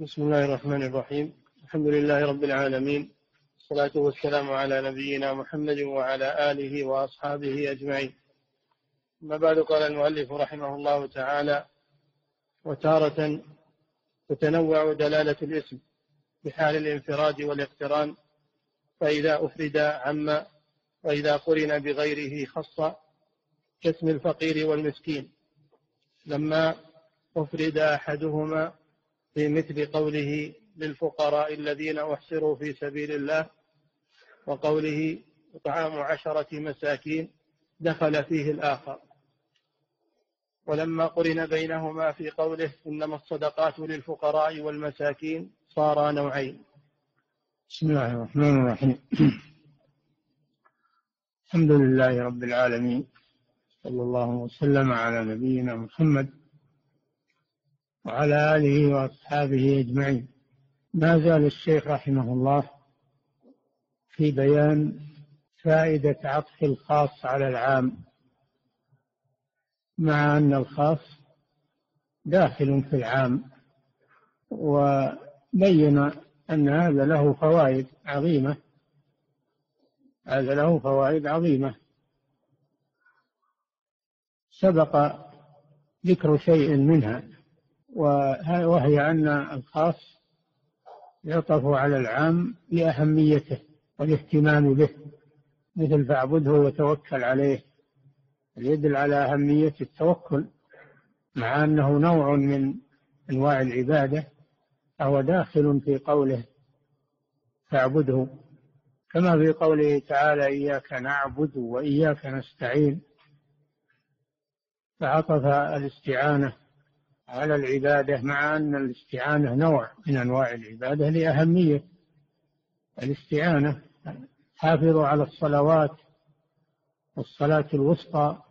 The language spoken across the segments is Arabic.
بسم الله الرحمن الرحيم. الحمد لله رب العالمين. والصلاة والسلام على نبينا محمد وعلى آله وأصحابه أجمعين. أما بعد قال المؤلف رحمه الله تعالى وتارة تتنوع دلالة الاسم بحال الانفراد والاقتران فإذا أفرد عم وإذا قرن بغيره خص كاسم الفقير والمسكين. لما أفرد أحدهما في مثل قوله للفقراء الذين أحصروا في سبيل الله وقوله إطعام عشرة مساكين دخل فيه الآخر. ولما قرن بينهما في قوله إنما الصدقات للفقراء والمساكين صار نوعين. بسم الله الرحمن الرحيم. الحمد لله رب العالمين. صلى الله وسلم على نبينا محمد وعلى آله وأصحابه أجمعين. ما زال الشيخ رحمه الله في بيان فائدة عطف الخاص على العام مع أن الخاص داخل في العام وبين أن هذا له فوائد عظيمة. هذا له فوائد عظيمة. سبق ذكر شيء منها. وهي أن الخاص يعطف على العام لأهميته والاهتمام به مثل فاعبده وتوكل عليه. يدل على أهمية التوكل مع أنه نوع من أنواع العبادة فهو داخل في قوله فاعبده. كما في قوله تعالى إياك نعبد وإياك نستعين فعطف الاستعانة على العبادة مع أن الاستعانة نوع من أنواع العبادة لأهمية. الاستعانة حافظوا على الصلوات والصلاة الوسطى.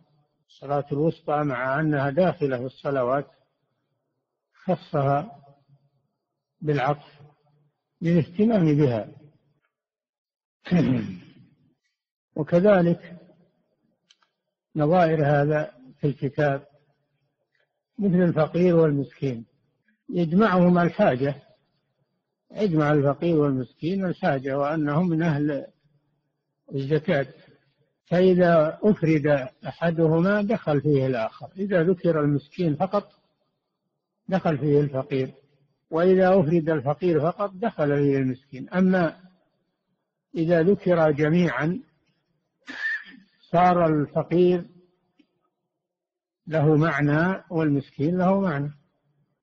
الصلاة الوسطى مع أنها داخلة في الصلوات خصها بالعطف للاهتمام بها. وكذلك نظائر هذا في الكتاب. مثل الفقير والمسكين. يجمعهم الحاجة يجمع الفقير والمسكين الحاجة وأنهم من أهل الزكاة. فإذا أفرد أحدهما دخل فيه الآخر. إذا ذكر المسكين فقط دخل فيه الفقير. وإذا أفرد الفقير فقط دخل فيه المسكين. أما إذا ذكر جميعا صار الفقير له معنى والمسكين له معنى.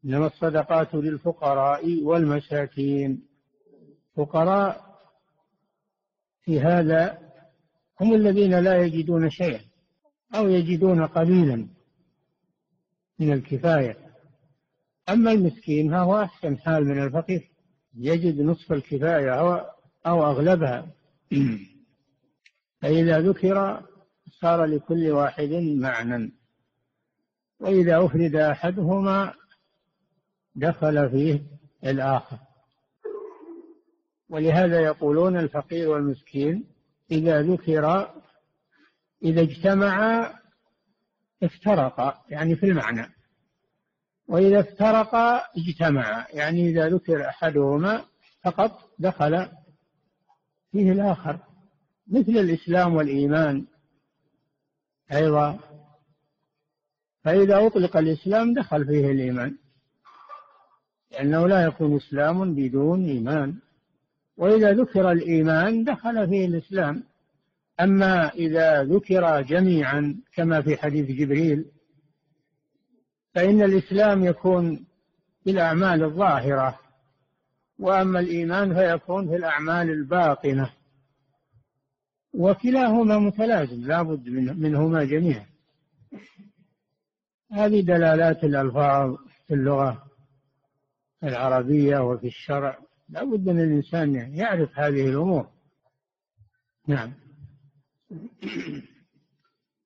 إنما الصدقات للفقراء والمساكين. فقراء في هذا هم الذين لا يجدون شيئا أو يجدون قليلا من الكفاية. أما المسكين فهو أحسن حال من الفقير. يجد نصف الكفاية أو, أو أغلبها. فإذا ذكر صار لكل واحد معنى. وإذا أفرد أحدهما دخل فيه الآخر. ولهذا يقولون الفقير والمسكين إذا ذكر إذا اجتمعا افترقا يعني في المعنى. وإذا افترقا اجتمعا يعني إذا ذكر أحدهما فقط دخل فيه الآخر. مثل الإسلام والإيمان أيضا. فإذا أطلق الإسلام دخل فيه الإيمان. لأنه لا يكون إسلام بدون إيمان. وإذا ذكر الإيمان دخل فيه الإسلام. أما إذا ذكر جميعا كما في حديث جبريل فإن الإسلام يكون في الأعمال الظاهرة وأما الإيمان فيكون في الأعمال الباطنة. وكلاهما متلازم لا بد منهما جميعا. هذه دلالات الألفاظ في اللغة العربية وفي الشرع. لا بد أن الإنسان يعرف هذه الأمور. نعم.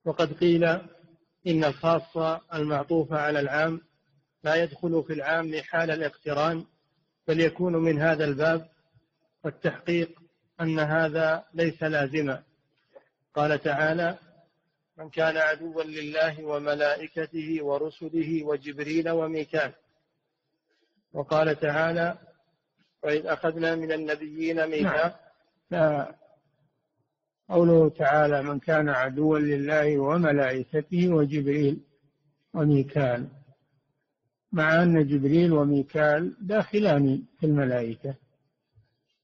وقد قيل إن الخاص المعطوف على العام لا يدخل في العام حال الاقتران بل يكون من هذا الباب. والتحقيق أن هذا ليس لازما. قال تعالى من كان عدوا لله وملائكته ورسله وجبريل وميكال. وقال تعالى وإذ أخذنا من النبيين ميثاق نعم. قوله تعالى من كان عدوا لله وملائكته وجبريل وميكال. مع أن جبريل وميكال داخلان في الملائكة.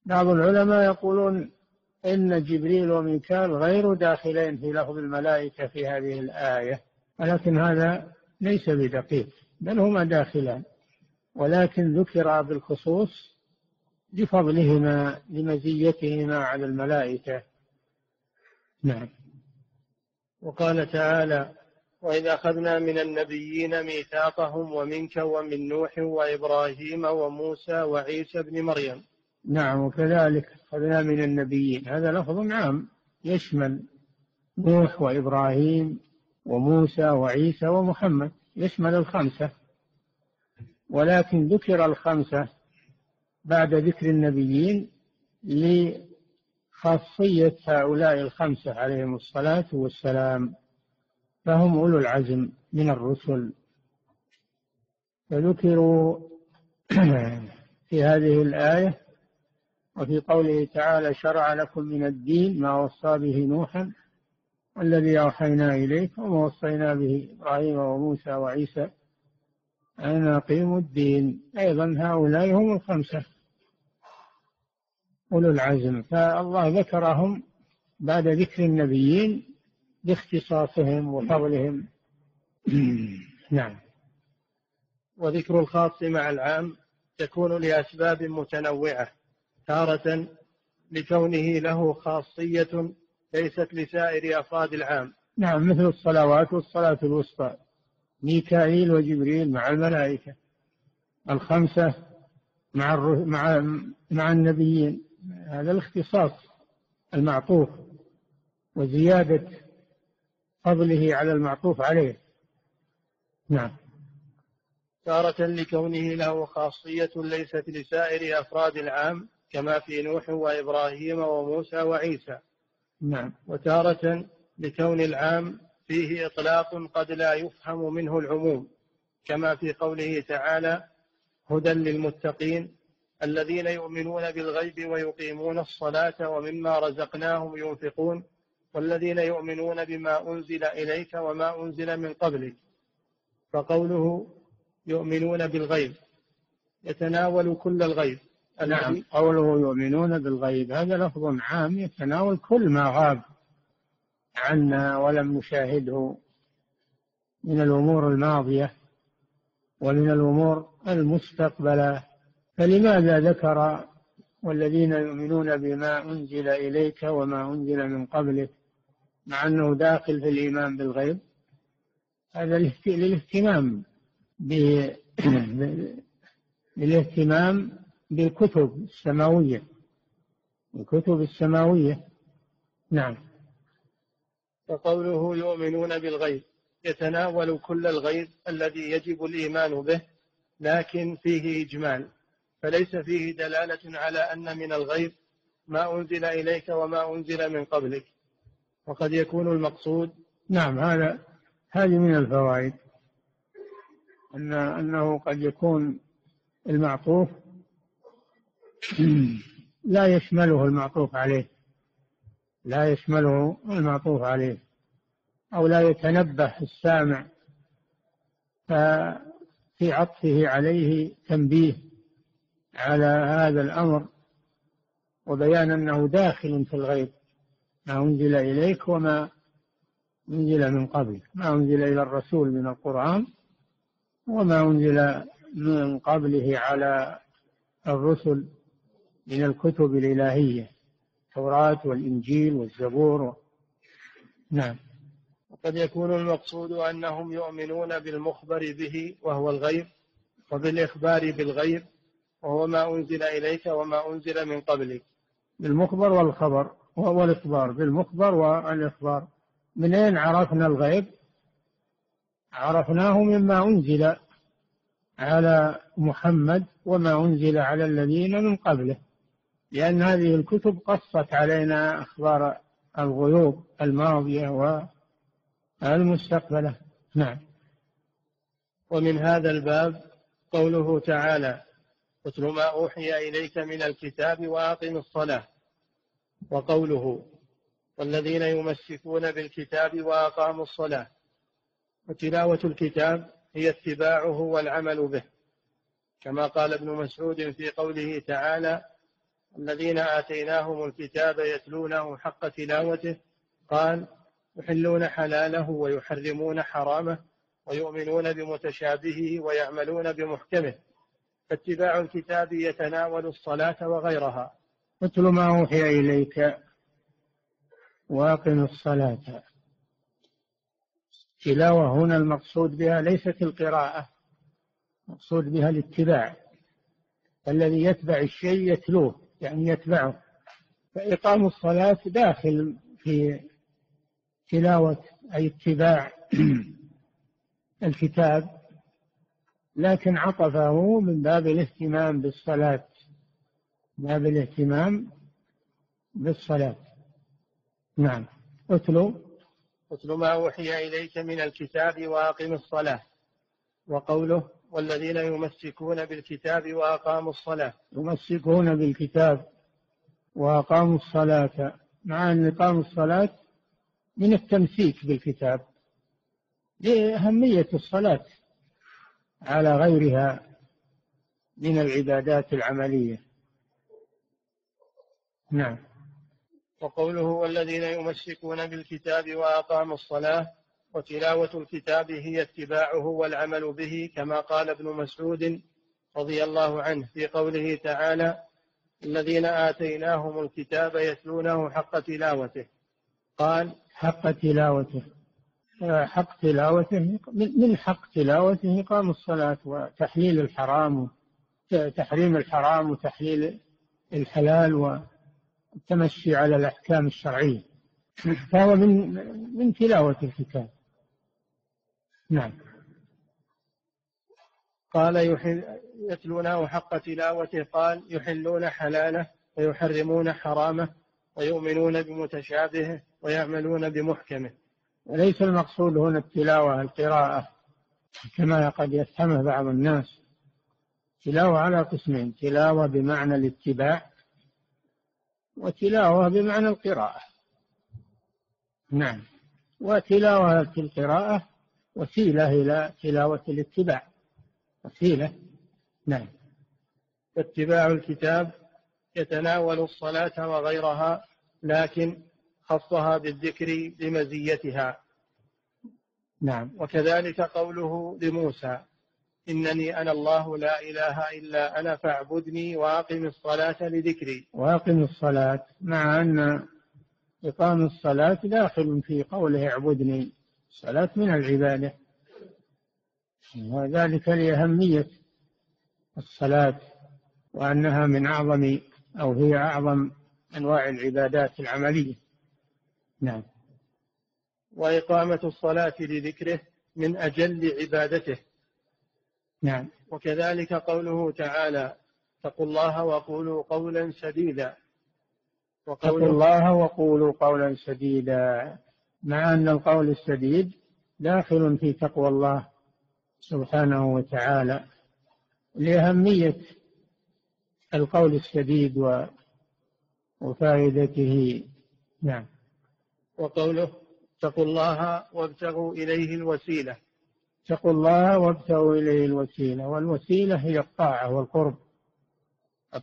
بعض العلماء يقولون إن جبريل وميكال غير داخلين في لفظ الملائكة في هذه الآية. ولكن هذا ليس بدقيق بل هما داخلان. ولكن ذكر بالخصوص لفضلهما لمزيتهما على الملائكة. نعم. وقال تعالى وإذ أخذنا من النبيين ميثاقهم ومنك ومن نوح وإبراهيم وموسى وعيسى بن مريم. نعم وكذلك أخذنا من النبيين. هذا لفظ عام يشمل نوح وإبراهيم وموسى وعيسى ومحمد يشمل الخمسة. ولكن ذكر الخمسة بعد ذكر النبيين لخاصية هؤلاء الخمسة عليهم الصلاة والسلام. فهم أولو العزم من الرسل. فذكروا في هذه الآية وفي قوله تعالى شرع لكم من الدين ما وصى به نوحا والذي أوحينا إليك وما وصينا به إبراهيم وموسى وعيسى أن أقيموا الدين. أيضا هؤلاء هم الخمسة أولو العزم. فالله ذكرهم بعد ذكر النبيين باختصاصهم وفضلهم. نعم. وذكر الخاص مع العام يكون لأسباب متنوعة. تارة لكونه له خاصية ليست لسائر أفراد العام. نعم مثل الصلوات والصلاة الوسطى. ميكائيل وجبريل مع الملائكة. الخمسة مع مع مع النبيين. هذا الاختصاص المعطوف وزيادة فضله على المعطوف عليه. نعم. تارة لكونه له خاصية ليست لسائر أفراد العام. كما في نوح وإبراهيم وموسى وعيسى. نعم. وتارة لكون العام فيه إطلاق قد لا يفهم منه العموم كما في قوله تعالى هدى للمتقين الذين يؤمنون بالغيب ويقيمون الصلاة ومما رزقناهم ينفقون والذين يؤمنون بما أنزل إليك وما أنزل من قبلك. فقوله يؤمنون بالغيب يتناول كل الغيب. نعم. قوله يؤمنون بالغيب. هذا لفظ عام يتناول كل ما غاب عنا ولم نشاهده من الأمور الماضية ومن الأمور المستقبلة. فلماذا ذكر والذين يؤمنون بما أنزل إليك وما أنزل من قبلك مع أنه داخل في الإيمان بالغيب؟ هذا للاهتمام للاهتمام بالكتب السماوية. الكتب السماوية. نعم. وقوله يؤمنون بالغيب يتناول كل الغيب الذي يجب الإيمان به لكن فيه إجمال. فليس فيه دلالة على أن من الغيب ما أنزل إليك وما أنزل من قبلك. وقد يكون المقصود. نعم هذا هذه من الفوائد. أن أنه قد يكون المعطوف لا يشمله المعطوف عليه. لا يشمله المعطوف عليه. أو لا يتنبه السامع. ففي عطفه عليه تنبيه على هذا الأمر. وبيان أنه داخل في الغيب. ما أنزل إليك وما أنزل من قبل. ما أنزل إلى الرسول من القرآن وما أنزل من قبله على الرسل. من الكتب الإلهية التوراة والإنجيل والزبور. نعم. وقد يكون المقصود أنهم يؤمنون بالمخبر به وهو الغيب وبالإخبار بالغيب وهو ما أنزل إليك وما أنزل من قبلك. بالمخبر والخبر وهو الإخبار. بالمخبر والإخبار. من أين عرفنا الغيب؟ عرفناه مما أنزل على محمد وما أنزل على الذين من قبله. لأن هذه الكتب قصت علينا أخبار الغيوب الماضية والمستقبلة. نعم. ومن هذا الباب قوله تعالى اتل ما أوحي إليك من الكتاب وأقم الصلاة وقوله والذين يمسكون بالكتاب وأقاموا الصلاة وتلاوة الكتاب هي اتباعه والعمل به. كما قال ابن مسعود في قوله تعالى الذين آتيناهم الكتاب يتلونه حق تلاوته قال يحلون حلاله ويحرمون حرامه ويؤمنون بمتشابهه ويعملون بمحكمه. فاتباع الكتاب يتناول الصلاة وغيرها. اتل ما أوحي إليك وأقم الصلاة. تلاوة هنا المقصود بها ليست القراءة المقصود بها الاتباع. الذي يتبع الشيء يتلوه. يعني يتبعه. فإقام الصلاة داخل في تلاوة أي اتباع الكتاب لكن عطفه من باب الاهتمام بالصلاة باب الاهتمام بالصلاة. نعم. اتلو. اتل ما أوحي إليك من الكتاب وأقم الصلاة. وقوله والذين يمسكون بالكتاب وأقاموا الصلاة. يمسكون بالكتاب وأقاموا الصلاة. مع أن إقام الصلاة من التمسيك بالكتاب لأهمية الصلاة على غيرها من العبادات العملية. نعم. وقوله والذين يمسكون بالكتاب وأقاموا الصلاة وتلاوة الكتاب هي اتباعه والعمل به كما قال ابن مسعود رضي الله عنه في قوله تعالى الذين آتيناهم الكتاب يتلونه حق تلاوته. قال حق تلاوته. حق تلاوته من حق تلاوته إقام الصلاة وتحليل الحرام تحريم الحرام وتحليل الحلال والتمشي على الأحكام الشرعية. فهو من من تلاوة الكتاب. نعم. قال يتلونه حق تلاوته قال يحلون حلاله ويحرمون حرامه ويؤمنون بمتشابهه ويعملون بمحكمه. وليس المقصود هنا التلاوة القراءة كما قد يفهمه بعض الناس. تلاوة على قسمين تلاوة بمعنى الاتباع وتلاوة بمعنى القراءة. نعم. وتلاوة القراءة وسيلة إلى تلاوة الاتباع. وسيلة نعم. فاتباع الكتاب يتناول الصلاة وغيرها لكن خصها بالذكر لمزيتها نعم. وكذلك قوله لموسى إنني أنا الله لا إله إلا أنا فاعبدني وأقم الصلاة لذكري. وأقم الصلاة مع أن إقام الصلاة داخل في قوله اعبدني. الصلاة من العبادة وذلك لأهمية الصلاة وأنها من أعظم أو هي أعظم أنواع العبادات العملية. نعم. وإقامة الصلاة لذكره من أجل عبادته. نعم. وكذلك قوله تعالى اتقوا الله وقولوا قولا سديدا. اتقوا الله وقولوا قولا سديدا. مع أن القول السديد داخل في تقوى الله سبحانه وتعالى لأهمية القول السديد وفائدته. نعم. وقوله اتقوا الله وابتغوا إليه الوسيلة. اتقوا الله وابتغوا إليه الوسيلة. والوسيلة هي الطاعة والقرب.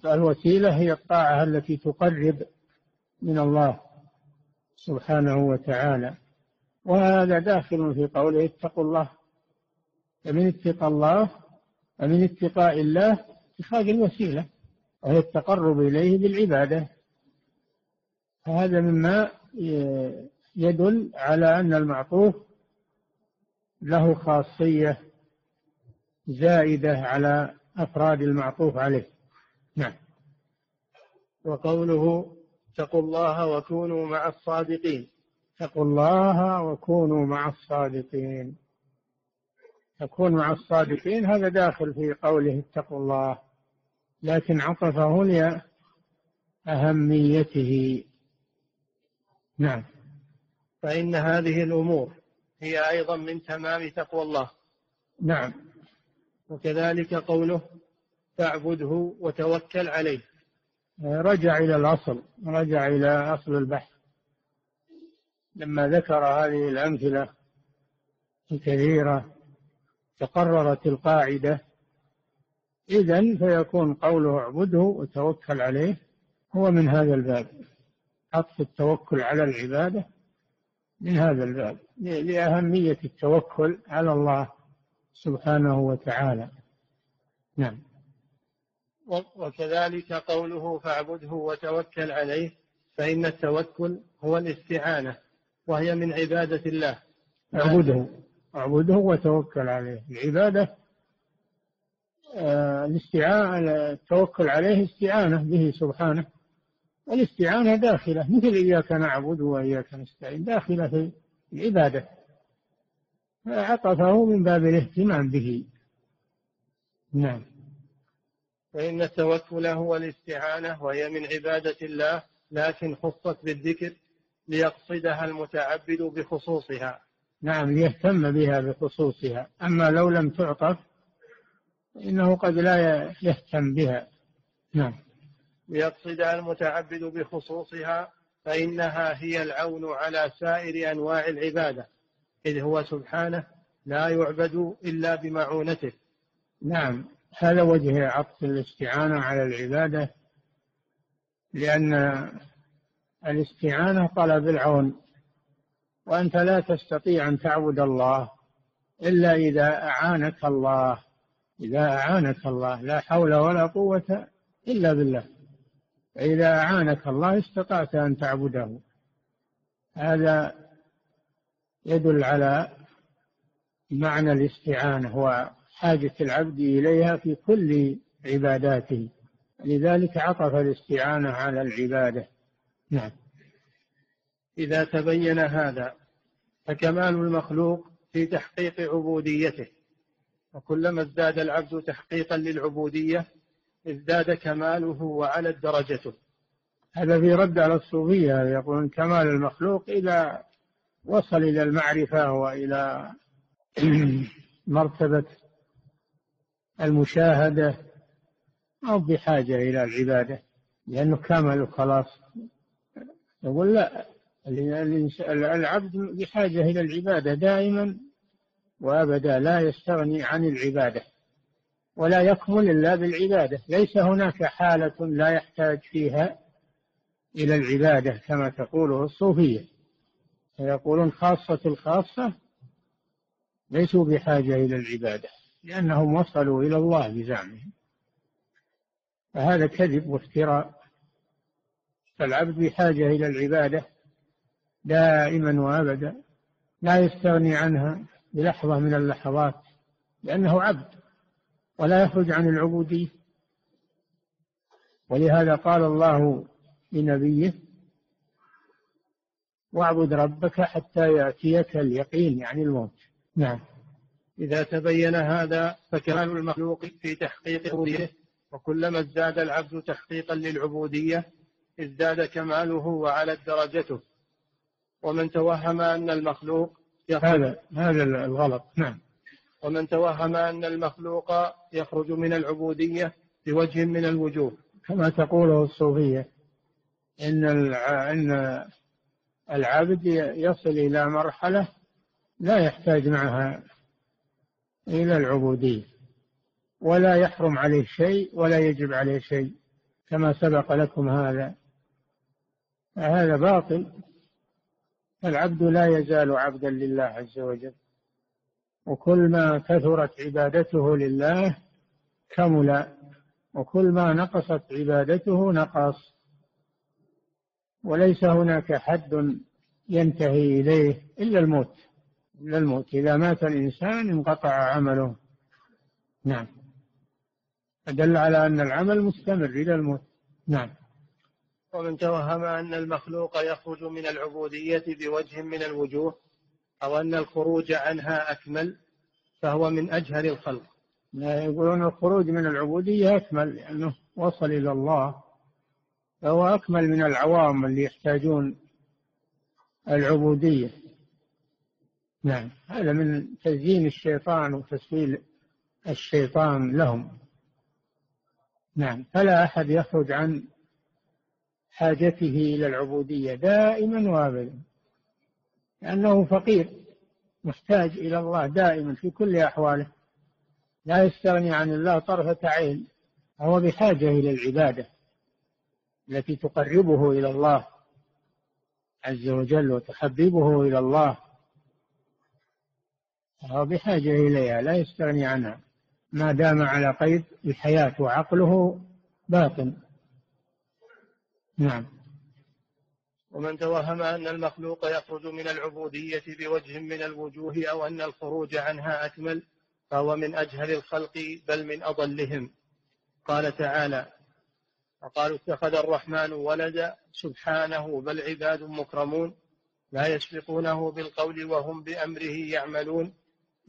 الوسيلة هي الطاعة التي تقرب من الله. سبحانه وتعالى. وهذا داخل في قوله اتقوا الله. فمن اتقى الله ومن اتقاء الله اتخاذ الوسيلة وهي التقرب إليه بالعبادة. هذا مما يدل على أن المعطوف له خاصية زائدة على أفراد المعطوف عليه. نعم. وقوله اتقوا الله وكونوا مع الصادقين. اتقوا الله وكونوا مع الصادقين. تكون مع الصادقين هذا داخل في قوله اتقوا الله. لكن عطفه لأهميته نعم. فإن هذه الأمور هي أيضا من تمام تقوى الله. نعم. وكذلك قوله فاعبده وتوكل عليه. رجع إلى الأصل رجع إلى أصل البحث. لما ذكر هذه الأمثلة الكثيرة تقررت القاعدة إذا فيكون قوله اعبده وتوكل عليه هو من هذا الباب. عطف التوكل على العبادة من هذا الباب لأهمية التوكل على الله سبحانه وتعالى. نعم. وكذلك قوله فاعبده وتوكل عليه فإن التوكل هو الاستعانة وهي من عبادة الله. اعبده. اعبده وتوكل عليه. العبادة آه، الاستعانة التوكل عليه استعانة به سبحانه. والاستعانة داخلة مثل إياك نعبد وإياك نستعين داخلة في العبادة. فعطفه من باب الاهتمام به. نعم. فإن التوكل هو الاستعانة وهي من عبادة الله لكن خصت بالذكر ليقصدها المتعبد بخصوصها. نعم ليهتم بها بخصوصها. أما لو لم تعطف إنه قد لا يهتم بها. نعم. ليقصدها المتعبد بخصوصها فإنها هي العون على سائر أنواع العبادة. إذ هو سبحانه لا يعبد إلا بمعونته. نعم. هذا وجه عطف الاستعانة على العبادة لأن الاستعانة طلب العون وأنت لا تستطيع أن تعبد الله إلا إذا أعانك الله إذا أعانك الله لا حول ولا قوة إلا بالله. فإذا أعانك الله استطعت أن تعبده. هذا يدل على معنى الاستعانة وحاجة العبد إليها في كل عباداته. لذلك عطف الاستعانة على العبادة. نعم. إذا تبين هذا فكمال المخلوق في تحقيق عبوديته. وكلما ازداد العبد تحقيقا للعبودية ازداد كماله وعلت درجته. هذا في رد على الصوفية يقولون كمال المخلوق إذا وصل إلى المعرفة وإلى مرتبة المشاهدة أو بحاجة إلى العبادة لأنه كامل خلاص يقول لا العبد بحاجة إلى العبادة دائما وأبدا لا يستغني عن العبادة ولا يكمل إلا بالعبادة. ليس هناك حالة لا يحتاج فيها إلى العبادة كما تقوله الصوفية. فيقولون خاصة الخاصة ليسوا بحاجة إلى العبادة. لأنهم وصلوا إلى الله بزعمهم. فهذا كذب وافتراء. فالعبد بحاجة إلى العبادة دائما وأبدا لا يستغني عنها بلحظة من اللحظات لأنه عبد ولا يخرج عن العبودية. ولهذا قال الله لنبيه واعبد ربك حتى يأتيك اليقين يعني الموت. نعم. إذا تبين هذا فكمال المخلوق في تحقيق عبوديته وكلما ازداد العبد تحقيقا للعبودية ازداد كماله وعلت درجته. ومن توهم أن المخلوق هذا هذا الغلط. نعم. ومن توهم أن المخلوق يخرج من العبودية بوجه من الوجوه. كما تقوله الصوفية إن أن العبد يصل إلى مرحلة لا يحتاج معها إلى العبودية. ولا يحرم عليه شيء ولا يجب عليه شيء كما سبق لكم هذا. هذا باطل. العبد لا يزال عبدا لله عز وجل. وكل ما كثرت عبادته لله كمل وكل ما نقصت عبادته نقص. وليس هناك حد ينتهي إليه إلا الموت. إلا الموت. إذا مات الإنسان انقطع عمله. نعم. أدل على أن العمل مستمر إلى الموت. نعم. ومن توهم أن المخلوق يخرج من العبودية بوجه من الوجوه أو أن الخروج عنها أكمل فهو من أجهل الخلق. لا يقولون الخروج من العبودية أكمل لأنه وصل إلى الله. فهو أكمل من العوام اللي يحتاجون العبودية. نعم. هذا من تزيين الشيطان وتسويل الشيطان لهم. نعم. فلا أحد يخرج عن حاجته إلى العبودية دائما وأبدا لأنه فقير محتاج إلى الله دائما في كل أحواله. لا يستغني عن الله طرفة عين هو بحاجة إلى العبادة التي تقربه إلى الله عز وجل وتحببه إلى الله. هو بحاجة إليها لا يستغني عنها. ما دام على قيد الحياة وعقله باطن نعم. ومن توهم أن المخلوق يخرج من العبودية بوجه من الوجوه أو أن الخروج عنها أكمل فهو من أجهل الخلق بل من أضلهم. قال تعالى وقالوا اتخذ الرحمن ولدا سبحانه بل عباد مكرمون لا يسبقونه بالقول وهم بأمره يعملون.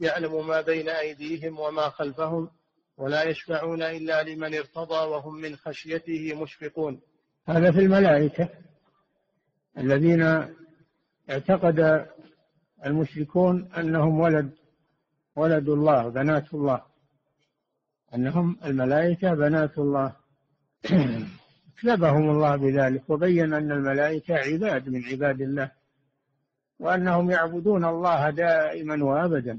يعلم ما بين أيديهم وما خلفهم ولا يشفعون إلا لمن ارتضى وهم من خشيته مشفقون. هذا في الملائكة الذين اعتقد المشركون أنهم ولد ولد الله بنات الله. أنهم الملائكة بنات الله. كذبهم الله بذلك وبين أن الملائكة عباد من عباد الله وأنهم يعبدون الله دائما وأبدا.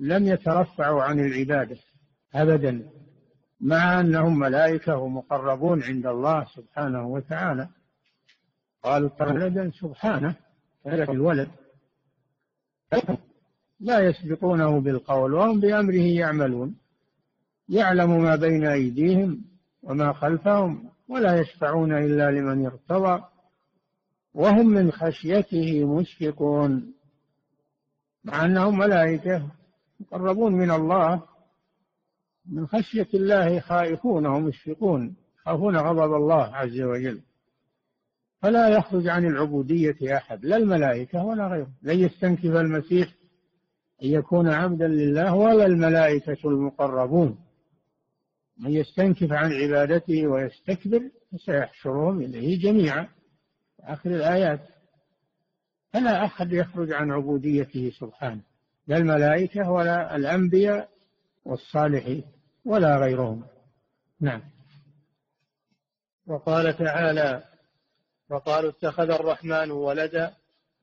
لم يترفعوا عن العبادة أبدا مع أنهم ملائكة ومقربون عند الله سبحانه وتعالى. قالوا ولدا سبحانه الولد. لا يسبقونه بالقول وهم بأمره يعملون. يعلم ما بين أيديهم وما خلفهم ولا يشفعون إلا لمن ارتضى وهم من خشيته مشفقون مع أنهم ملائكة. مقربون من الله. من خشية الله خائفون ومشفقون يخافون غضب الله عز وجل. فلا يخرج عن العبودية أحد. لا الملائكة ولا غيره. لن يستنكف المسيح أن يكون عبدا لله ولا الملائكة المقربون. من يستنكف عن عبادته ويستكبر فسيحشرهم إليه جميعا. آخر الآيات. فلا أحد يخرج عن عبوديته سبحانه. لا الملائكة ولا الأنبياء والصالحين ولا غيرهم. نعم. وقال تعالى وقالوا اتخذ الرحمن ولدا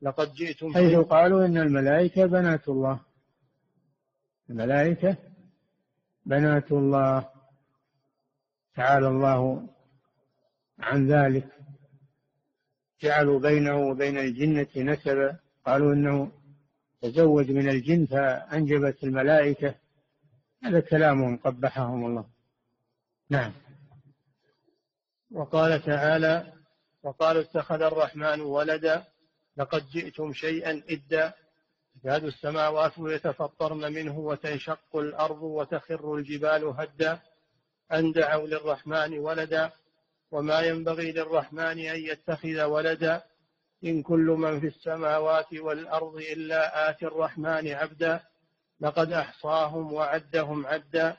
لقد جئتم حيث قالوا إن الملائكة بنات الله. الملائكة بنات الله. تعالى الله عن ذلك. جعلوا بينه وبين الجنة نسبا. قالوا إنه تزوج من الجن فأنجبت الملائكة. هذا كلامهم قبحهم الله. نعم. وقال تعالى وقالوا اتخذ الرحمن ولدا لقد جئتم شيئا إدا تكاد السماوات يتفطرن منه وتنشق الأرض وتخر الجبال هدا أن دعوا للرحمن ولدا وما ينبغي للرحمن أن يتخذ ولدا إن كل من في السماوات والأرض إلا آتي الرحمن عبدا لقد أحصاهم وعدهم عدا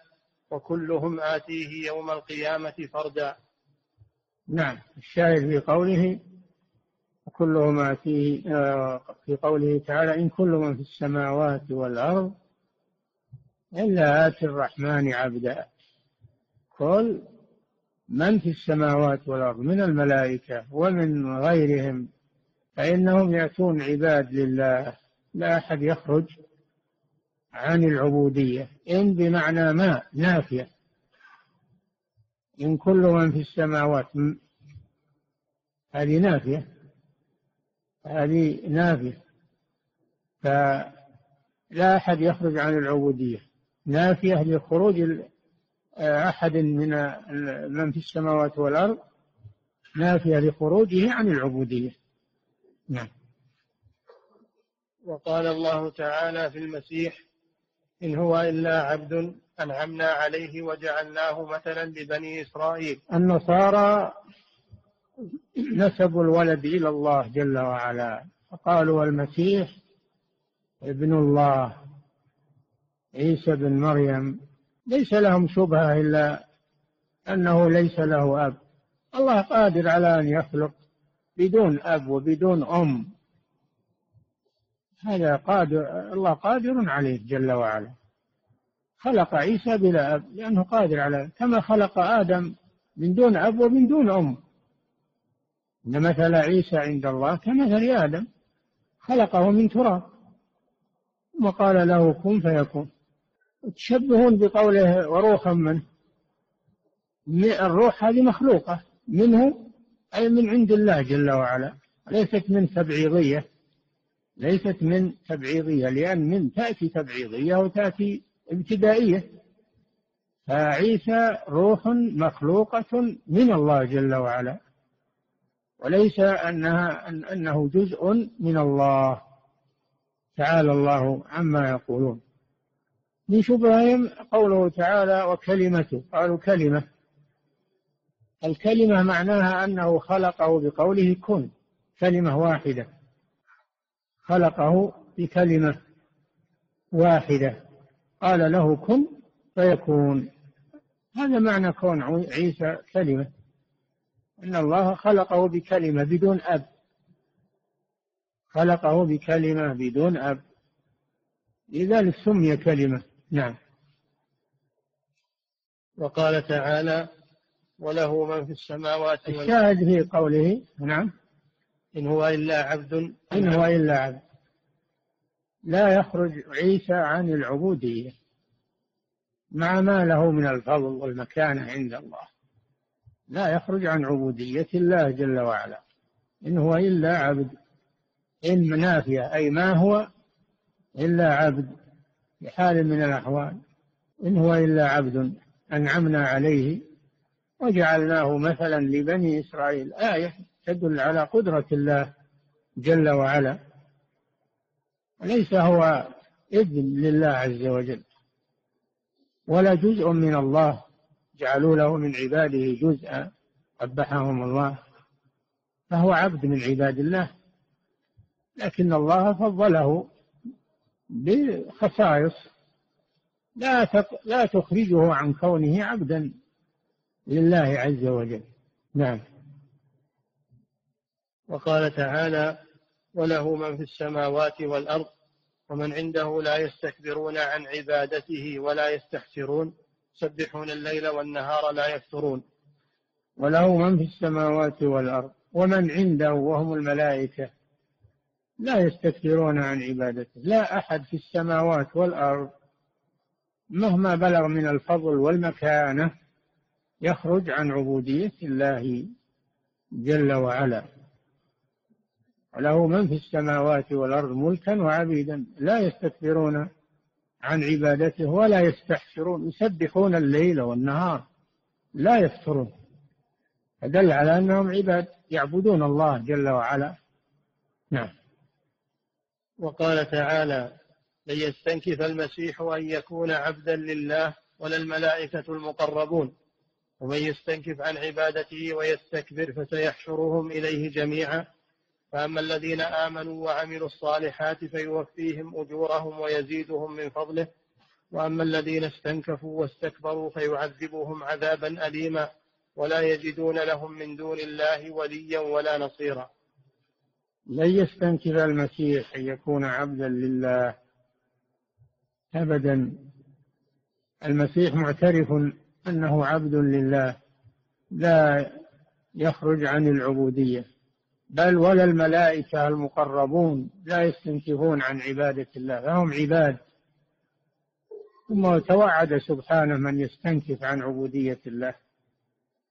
وكلهم آتيه يوم القيامة فردا. نعم الشاهد في قوله وكلهم آتيه آه، في قوله تعالى إن كل من في السماوات والأرض إلا آتي الرحمن عبدا. كل من في السماوات والأرض؟ من الملائكة ومن غيرهم؟ فإنهم يأتون عباد لله لا أحد يخرج عن العبودية إن بمعنى ما نافية. إن كل من في السماوات هذه نافية هذه نافية. فلا أحد يخرج عن العبودية. نافية لخروج أحد من من في السماوات والأرض نافية لخروجه عن العبودية. نعم. وقال الله تعالى في المسيح إن هو إلا عبد أنعمنا عليه وجعلناه مثلا لبني إسرائيل. النصارى نسبوا الولد إلى الله جل وعلا. فقالوا المسيح ابن الله عيسى بن مريم ليس لهم شبهة إلا أنه ليس له أب. الله قادر على أن يخلق بدون أب وبدون أم. هذا قادر الله قادر عليه جل وعلا. خلق عيسى بلا أب لأنه قادر على كما خلق آدم من دون أب ومن دون أم. إن مثل عيسى عند الله كمثل آدم. خلقه من تراب. وقال له كن فيكون. تشبهون بقوله وروحا منه الروح هذه مخلوقة. منه أي من عند الله جل وعلا. ليست من تبعيضية. ليست من تبعيضية لأن من تأتي تبعيضية وتأتي ابتدائية. فعيسى روح مخلوقة من الله جل وعلا. وليس أنها أنه جزء من الله. تعالى الله عما يقولون. من شبههم قوله تعالى وكلمته. قالوا كلمة. الكلمة معناها أنه خلقه بقوله كن كلمة واحدة. خلقه بكلمة واحدة. قال له كن فيكون. هذا معنى كون عيسى كلمة. أن الله خلقه بكلمة بدون أب. خلقه بكلمة بدون أب. لذلك سمي كلمة. نعم. وقال تعالى وله من في السماوات الشاهد في قوله نعم. إن هو إلا عبد. إن هو إلا عبد. لا يخرج عيسى عن العبودية. مع ما له من الفضل والمكانة عند الله. لا يخرج عن عبودية الله جل وعلا. إن هو إلا عبد. علم نافية أي ما هو إلا عبد. في حال من الأحوال. إن هو إلا عبد. أنعمنا عليه وجعلناه مثلا لبني إسرائيل. آية تدل على قدرة الله جل وعلا. ليس هو ابن لله عز وجل. ولا جزء من الله. جعلوا له من عباده جزءا. قبحهم الله. فهو عبد من عباد الله. لكن الله فضله بخصائص. لا لا تخرجه عن كونه عبدا. لله عز وجل. نعم. وقال تعالى وله من في السماوات والأرض ومن عنده لا يستكبرون عن عبادته ولا يستحسرون يسبحون الليل والنهار لا يفترون. وله من في السماوات والأرض ومن عنده وهم الملائكة لا يستكبرون عن عبادته. لا أحد في السماوات والأرض مهما بلغ من الفضل والمكانة يخرج عن عبودية الله جل وعلا. وله من في السماوات والأرض ملكا وعبيدا لا يستكبرون عن عبادته ولا يستحسرون يسبحون الليل والنهار لا يفترون. فدل على أنهم عباد يعبدون الله جل وعلا. نعم. وقال تعالى لن يستنكف المسيح أن يكون عبدا لله ولا الملائكة المقربون ومن يستنكف عن عبادته ويستكبر فسيحشرهم إليه جميعا. فأما الذين آمنوا وعملوا الصالحات فيوفيهم أجورهم ويزيدهم من فضله. وأما الذين استنكفوا واستكبروا فيعذبهم عذابا أليما ولا يجدون لهم من دون الله وليا ولا نصيرا. لن يستنكف المسيح أن يكون عبدا لله أبدا. المسيح معترف أنه عبد لله لا يخرج عن العبودية بل ولا الملائكة المقربون لا يستنكفون عن عبادة الله فهم عباد. ثم توعد سبحانه من يستنكف عن عبودية الله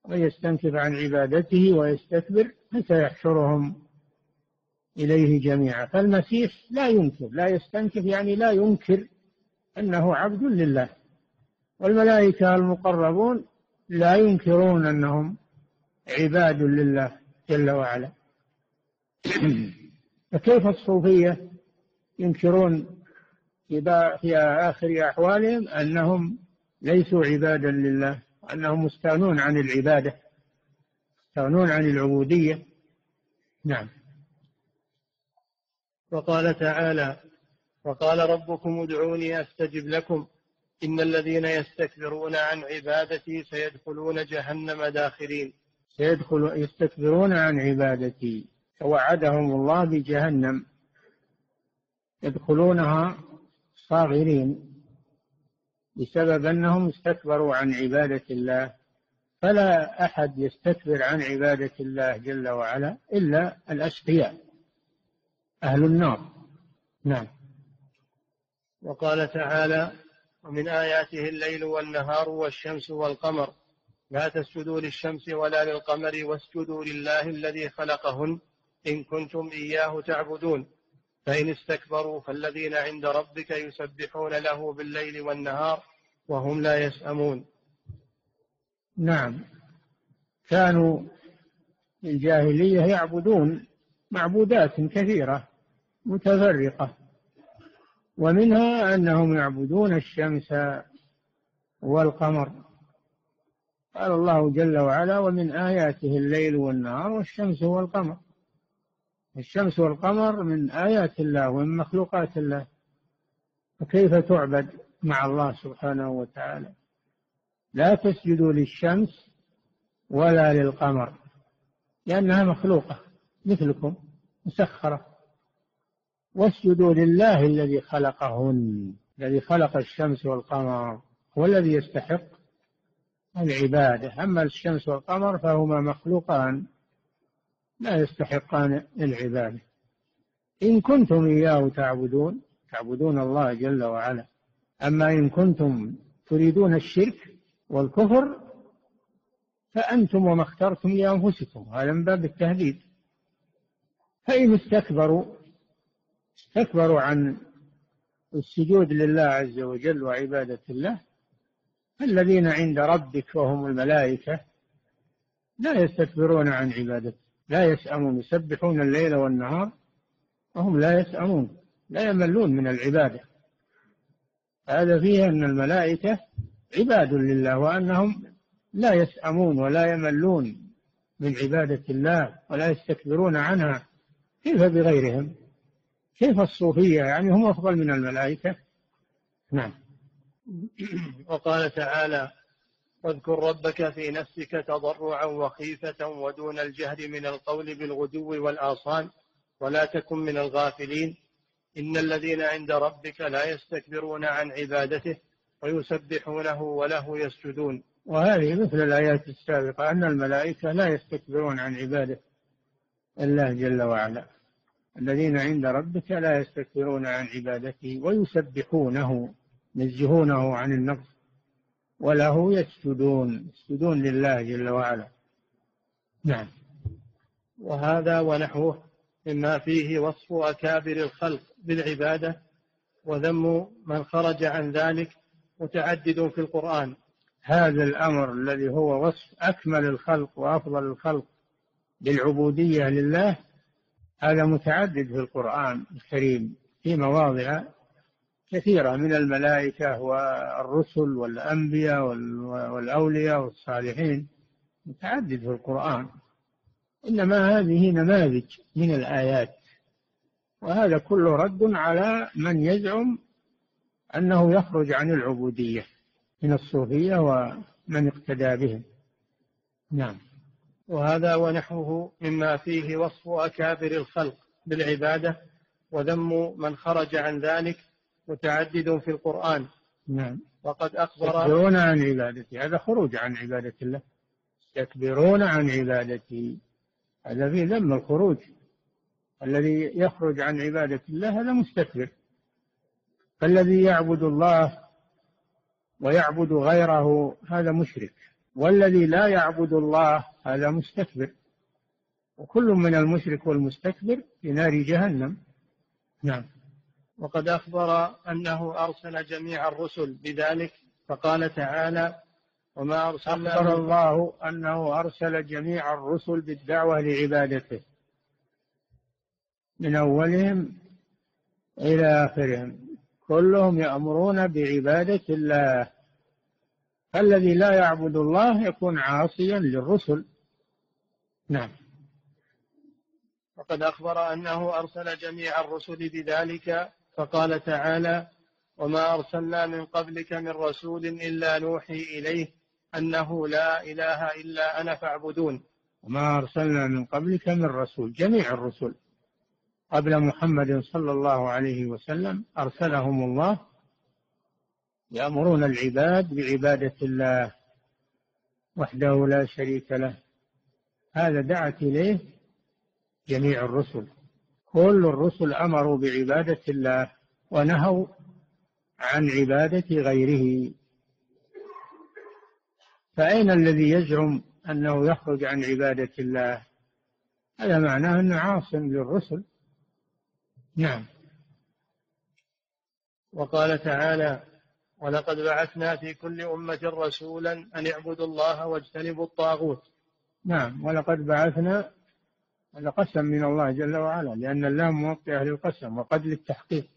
ويستنكف عن عبادته ويستكبر فسيحشرهم إليه جميعا. فالمسيح لا ينكر لا يستنكف يعني لا ينكر أنه عبد لله. والملائكة المقربون لا ينكرون أنهم عباد لله جل وعلا. فكيف الصوفية ينكرون في آخر أحوالهم أنهم ليسوا عبادا لله وأنهم مستغنون عن العبادة مستغنون عن العبودية؟ نعم. وقال تعالى وقال ربكم ادعوني أستجب لكم. إن الذين يستكبرون عن عبادتي سيدخلون جهنم داخرين. سيدخل يستكبرون عن عبادتي. توعدهم الله بجهنم. يدخلونها صاغرين بسبب أنهم استكبروا عن عبادة الله. فلا أحد يستكبر عن عبادة الله جل وعلا إلا الأشقياء أهل النار. نعم. وقال تعالى ومن آياته الليل والنهار والشمس والقمر. لا تسجدوا للشمس ولا للقمر واسجدوا لله الذي خلقهن إن كنتم إياه تعبدون. فإن استكبروا فالذين عند ربك يسبحون له بالليل والنهار وهم لا يسأمون. نعم. كانوا في الجاهلية يعبدون معبودات كثيرة متفرقة. ومنها أنهم يعبدون الشمس والقمر. قال الله جل وعلا ومن آياته الليل والنهار والشمس والقمر. الشمس والقمر من آيات الله ومن مخلوقات الله. فكيف تعبد مع الله سبحانه وتعالى؟ لا تسجدوا للشمس ولا للقمر لأنها مخلوقة مثلكم مسخرة. واسجدوا لله الذي خلقهن الذي خلق الشمس والقمر هو الذي يستحق العبادة. أما الشمس والقمر فهما مخلوقان لا يستحقان العبادة إن كنتم إياه تعبدون تعبدون الله جل وعلا. أما إن كنتم تريدون الشرك والكفر فأنتم وما اخترتم لأنفسكم هذا من باب التهديد. فإن استكبروا استكبروا عن السجود لله عز وجل وعبادة الله. الذين عند ربك وهم الملائكة لا يستكبرون عن عبادته لا يسأمون يسبحون الليل والنهار وهم لا يسأمون لا يملون من العبادة. هذا فيه أن الملائكة عباد لله وأنهم لا يسأمون ولا يملون من عبادة الله ولا يستكبرون عنها كيف بغيرهم؟ كيف الصوفية؟ يعني هم أفضل من الملائكة. نعم. وقال تعالى واذكر ربك في نفسك تضرعا وخيفة ودون الجهر من القول بالغدو والآصال ولا تكن من الغافلين. إن الذين عند ربك لا يستكبرون عن عبادته ويسبحونه وله يسجدون. وهذه مثل الآيات السابقة أن الملائكة لا يستكبرون عن عبادة الله جل وعلا. الذين عند ربك لا يستكبرون عن عبادته ويسبحونه ينزهونه عن النقص وله يسجدون يسجدون لله جل وعلا. نعم. وهذا ونحوه مما فيه وصف أكابر الخلق بالعبادة وذم من خرج عن ذلك متعدد في القرآن. هذا الأمر الذي هو وصف أكمل الخلق وأفضل الخلق بالعبودية لله هذا متعدد في القرآن الكريم في مواضع كثيرة من الملائكة والرسل والأنبياء والأولياء والصالحين متعدد في القرآن. إنما هذه نماذج من الآيات. وهذا كله رد على من يزعم أنه يخرج عن العبودية من الصوفية ومن اقتدى بهم. نعم. وهذا ونحوه مما فيه وصف أكابر الخلق بالعبادة وذم من خرج عن ذلك متعدد في القرآن. نعم. وقد أخبر يستكبرون عن عبادته هذا خروج عن عبادة الله. يستكبرون عن عبادته هذا فيه ذم الخروج. الذي يخرج عن عبادة الله هذا مستكبر. فالذي يعبد الله ويعبد غيره هذا مشرك. والذي لا يعبد الله هذا مستكبر. وكل من المشرك والمستكبر في نار جهنم. نعم. وقد أخبر أنه أرسل جميع الرسل بذلك فقال تعالى وما أرسلنا أخبر الله أنه أرسل جميع الرسل بالدعوة لعبادته. من أولهم إلى آخرهم. كلهم يأمرون بعبادة الله. الذي لا يعبد الله يكون عاصيا للرسل. نعم. وقد أخبر أنه أرسل جميع الرسل بذلك فقال تعالى وما أرسلنا من قبلك من رسول إلا نوحي إليه أنه لا إله إلا أنا فاعبدون. وما أرسلنا من قبلك من رسول جميع الرسل. قبل محمد صلى الله عليه وسلم أرسلهم الله يأمرون العباد بعبادة الله وحده لا شريك له. هذا دعت إليه جميع الرسل. كل الرسل أمروا بعبادة الله ونهوا عن عبادة غيره. فأين الذي يزعم أنه يخرج عن عبادة الله؟ هذا معناه أنه عاصم للرسل. نعم. وقال تعالى ولقد بعثنا في كل أمة رسولا أن اعبدوا الله واجتنبوا الطاغوت نعم ولقد بعثنا هذا قسم من الله جل وعلا لأن اللام موقعة للقسم وقد للتحقيق.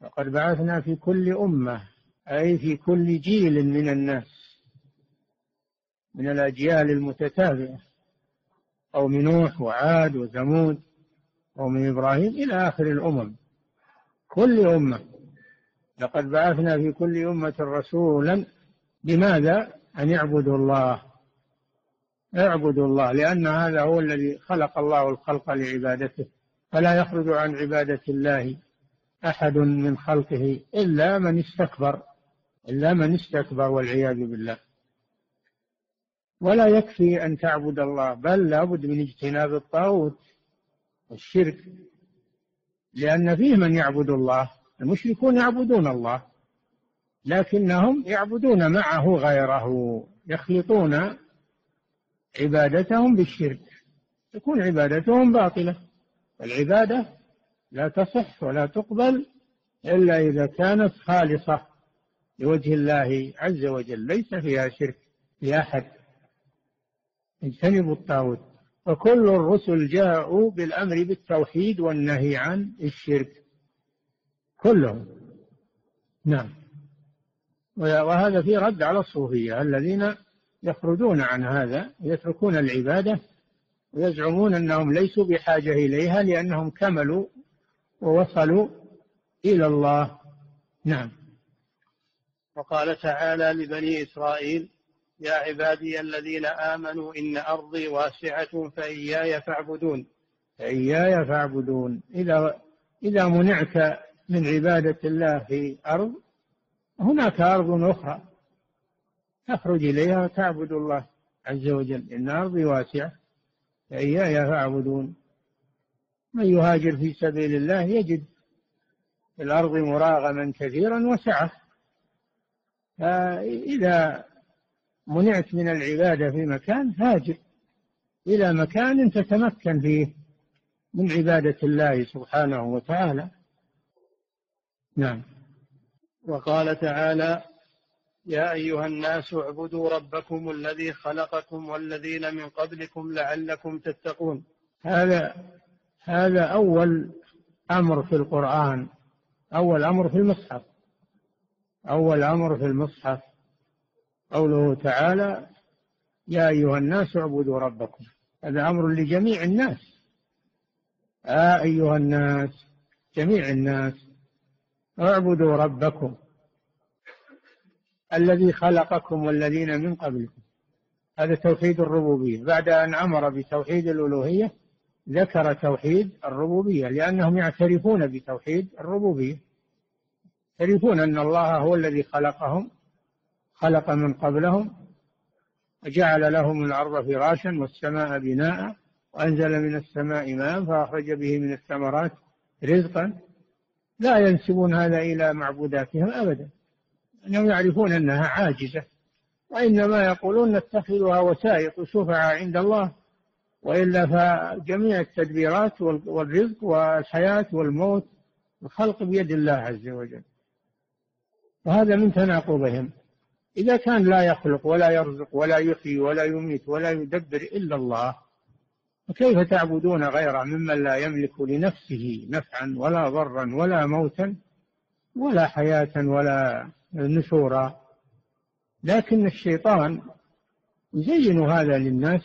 وقد بعثنا في كل أمة أي في كل جيل من الناس من الأجيال المتتابعة قوم نوح وعاد وثمود قوم إبراهيم إلى آخر الأمم. كل أمة. لقد بعثنا في كل أمة رسولا. لماذا؟ أن يعبدوا الله. اعبدوا الله لأن هذا هو الذي خلق الله الخلق لعبادته. فلا يخرج عن عبادة الله أحد من خلقه إلا من استكبر إلا من استكبر والعياذ بالله. ولا يكفي أن تعبد الله بل لابد من اجتناب الطاغوت الشرك لأن فيه من يعبد الله المشركون يعبدون الله لكنهم يعبدون معه غيره يخلطون عبادتهم بالشرك. تكون عبادتهم باطلة. العبادة لا تصح ولا تقبل إلا إذا كانت خالصة لوجه الله عز وجل. ليس فيها شرك لأحد اجتنبوا الطاغوت. فكل الرسل جاءوا بالأمر بالتوحيد والنهي عن الشرك. كلهم. نعم. وهذا في رد على الصوفية. الذين يخرجون عن هذا يتركون العبادة ويزعمون أنهم ليسوا بحاجة إليها لأنهم كملوا ووصلوا إلى الله. نعم. وقال تعالى لبني إسرائيل يا عبادي الذين آمنوا إن أرضي واسعة فإياي فاعبدون. فإياي فاعبدون. إذا إذا منعت من عبادة الله في أرض هناك أرض أخرى. تخرج إليها تعبد الله عز وجل. إن أرضي واسعة فإياي فاعبدون. من يهاجر في سبيل الله يجد في الأرض مراغما كثيرا وسعة. فإذا منعت من العبادة في مكان هاجر إلى مكان تتمكن فيه من عبادة الله سبحانه وتعالى. نعم. وقال تعالى يا أيها الناس اعبدوا ربكم الذي خلقكم والذين من قبلكم لعلكم تتقون. هذا هذا أول أمر في القرآن. أول أمر في المصحف. أول أمر في المصحف. قوله تعالى يا أيها الناس اعبدوا ربكم. هذا أمر لجميع الناس. يا أيها الناس جميع الناس اعبدوا ربكم. الذي خلقكم والذين من قبلكم. هذا توحيد الربوبية. بعد أن أمر بتوحيد الألوهية ذكر توحيد الربوبية لأنهم يعترفون بتوحيد الربوبية. يعترفون أن الله هو الذي خلقهم خلق من قبلهم وجعل لهم الأرض فراشا والسماء بناء وأنزل من السماء ماء فأخرج به من الثمرات رزقا. لا ينسبون هذا إلى معبوداتهم أبدا. أنهم يعرفون أنها عاجزة وإنما يقولون نتخذها وسائط وشفعاء عند الله وإلا فجميع التدبيرات والرزق والحياة والموت الخلق بيد الله عز وجل. وهذا من تناقضهم. إذا كان لا يخلق ولا يرزق ولا يحيي ولا يميت ولا يدبر إلا الله فكيف تعبدون غيره ممن لا يملك لنفسه نفعا ولا ضرا ولا موتا ولا حياة ولا نشورا لكن الشيطان يزين هذا للناس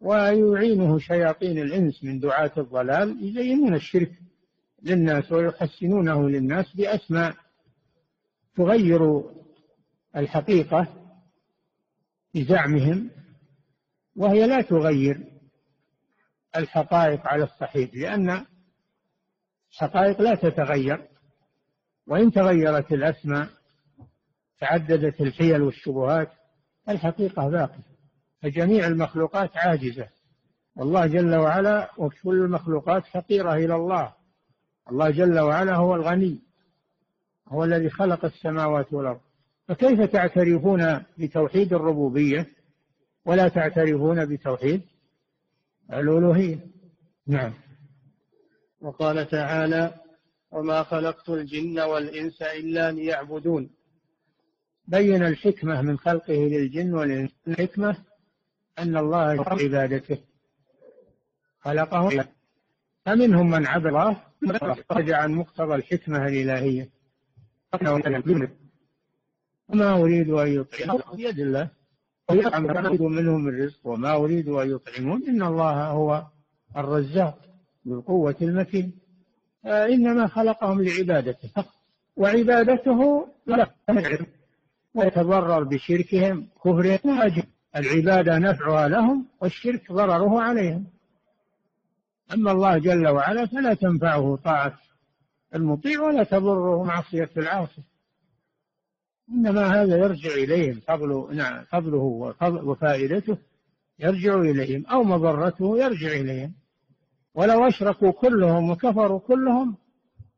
ويعينه شياطين الإنس من دعاة الضلال يزينون الشرك للناس ويحسنونه للناس بأسماء تغير الحقيقة بزعمهم وهي لا تغير الحقائق على الصحيح لأن الحقائق لا تتغير وإن تغيرت الأسماء تعددت الحيل والشبهات الحقيقة باقية. فجميع المخلوقات عاجزة. والله جل وعلا وكل المخلوقات فقيرة إلى الله. الله جل وعلا هو الغني هو الذي خلق السماوات والأرض. فكيف تعترفون بتوحيد الربوبية ولا تعترفون بتوحيد الألوهية؟ نعم. وقال تعالى وما خلقت الجن والإنس إلا ليعبدون. بين الحكمة من خلقه للجن والإنس. الحكمة أن الله يحب عبادته. خلقهم فمنهم من عبد الله خرج عن مقتضى الحكمة الإلهية. وما أريد أن يطعمون. بيد الله. ويطعم أريد منهم الرزق. وما أريد أن يطعمون. إن الله هو الرزاق بالقوة المتين. إنما خلقهم لعبادته. فقط وعبادته لا. ويتضرر بشركهم كفرهم أجل العبادة نفعها لهم والشرك ضرره عليهم. أما الله جل وعلا فلا تنفعه طاعة المطيع ولا تضره معصية العاصي. إنما هذا يرجع إليهم فضل نعم فضله وفائدته يرجع إليهم أو مضرته يرجع إليهم. ولو أشركوا كلهم وكفروا كلهم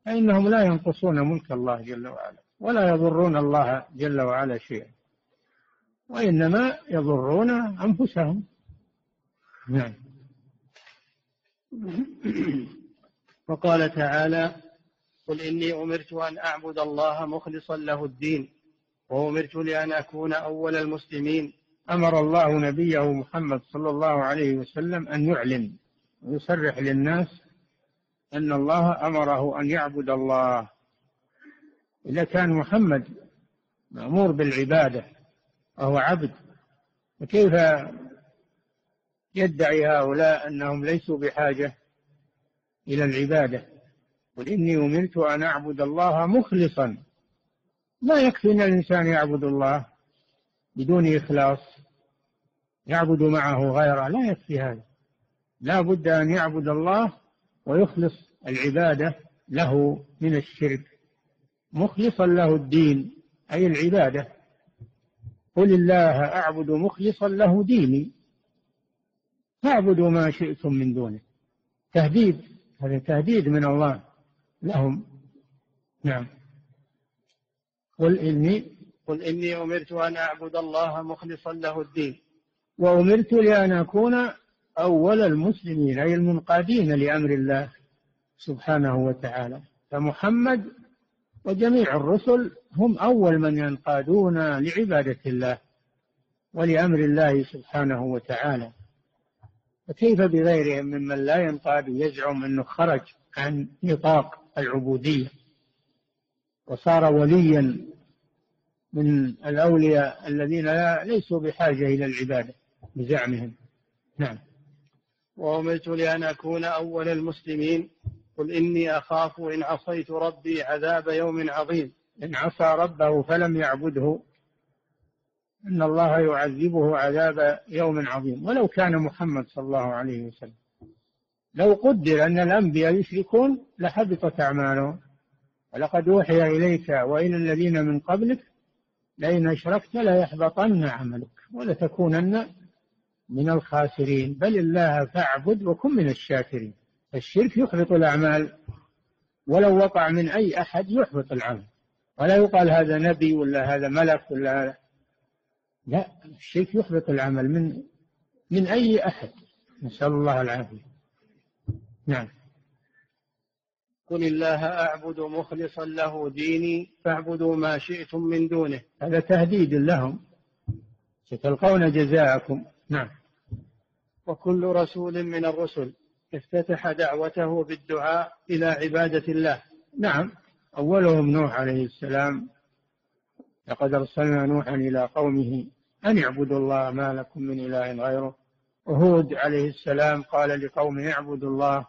فإنهم لا ينقصون ملك الله جل وعلا. ولا يضرون الله جل وعلا شيئا. وإنما يضرون أنفسهم. نعم. وقال تعالى قل إني أمرت أن أعبد الله مخلصا له الدين وأمرت لأن أكون أول المسلمين. أمر الله نبيه محمد صلى الله عليه وسلم أن يعلن ويصرح للناس أن الله أمره أن يعبد الله. إذا كان محمد مأمور بالعبادة وهو عبد فكيف يدعي هؤلاء أنهم ليسوا بحاجة إلى العبادة؟ قل إني أمرت أن أعبد الله مخلصا. لا يكفي أن الإنسان يعبد الله بدون إخلاص يعبد معه غيره لا يكفي هذا. لا بد أن يعبد الله ويخلص العبادة له من الشرك. مخلصا له الدين أي العبادة. قل الله أعبد مخلصا له ديني. فاعبدوا ما شئتم من دونه. تهديد هذا تهديد من الله لهم. نعم. قل إني قل إني أمرت أن أعبد الله مخلصا له الدين. وأمرت لأن أكون أول المسلمين أي المنقادين لأمر الله سبحانه وتعالى. فمحمد وجميع الرسل هم أول من ينقادون لعبادة الله ولأمر الله سبحانه وتعالى. فكيف بغيرهم ممن لا ينقاد يزعم أنه خرج عن نطاق العبودية؟ وصار وليا من الأولياء الذين لا ليسوا بحاجة إلى العبادة بزعمهم. نعم. وأمرت لأن أكون أول المسلمين قل إني أخاف إن عصيت ربي عذاب يوم عظيم. إن عصى ربه فلم يعبده. إن الله يعذبه عذاب يوم عظيم. ولو كان محمد صلى الله عليه وسلم. لو قدر أن الأنبياء يشركون لحبطت أعمالهم. ولقد أوحي إليك وإلى الذين من قبلك. لئن أشركت ليحبطن عملك ولتكونن من الخاسرين. بل الله فاعبد وكن من الشاكرين. الشرك يحبط الأعمال ولو وقع من أي أحد يحبط العمل. ولا يقال هذا نبي ولا هذا ملك ولا هذا. لا الشرك يحبط العمل من من أي أحد. نسأل الله العافية. نعم. قل الله أعبد مخلصا له ديني فاعبدوا ما شئتم من دونه. هذا تهديد لهم. ستلقون جزاءكم. نعم. وكل رسول من الرسل. افتتح دعوته بالدعاء إلى عبادة الله. نعم. أولهم نوح عليه السلام. لقد أرسلنا نوحا إلى قومه أن اعبدوا الله ما لكم من إله غيره. وهود عليه السلام قال لقومه اعبدوا الله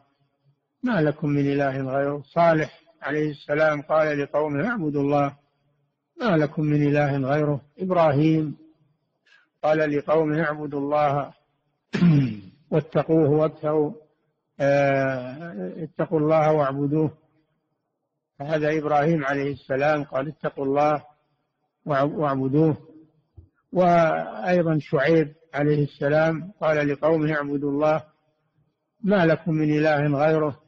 ما لكم من إله غيره. صالح عليه السلام قال لقومه اعبدوا الله ما لكم من إله غيره. إبراهيم قال لقومه اعبدوا الله واتقوه وابتغوا اتقوا الله واعبدوه. هذا إبراهيم عليه السلام قال اتقوا الله واعبدوه. وأيضا شعيب عليه السلام قال لقومه اعبدوا الله ما لكم من إله غيره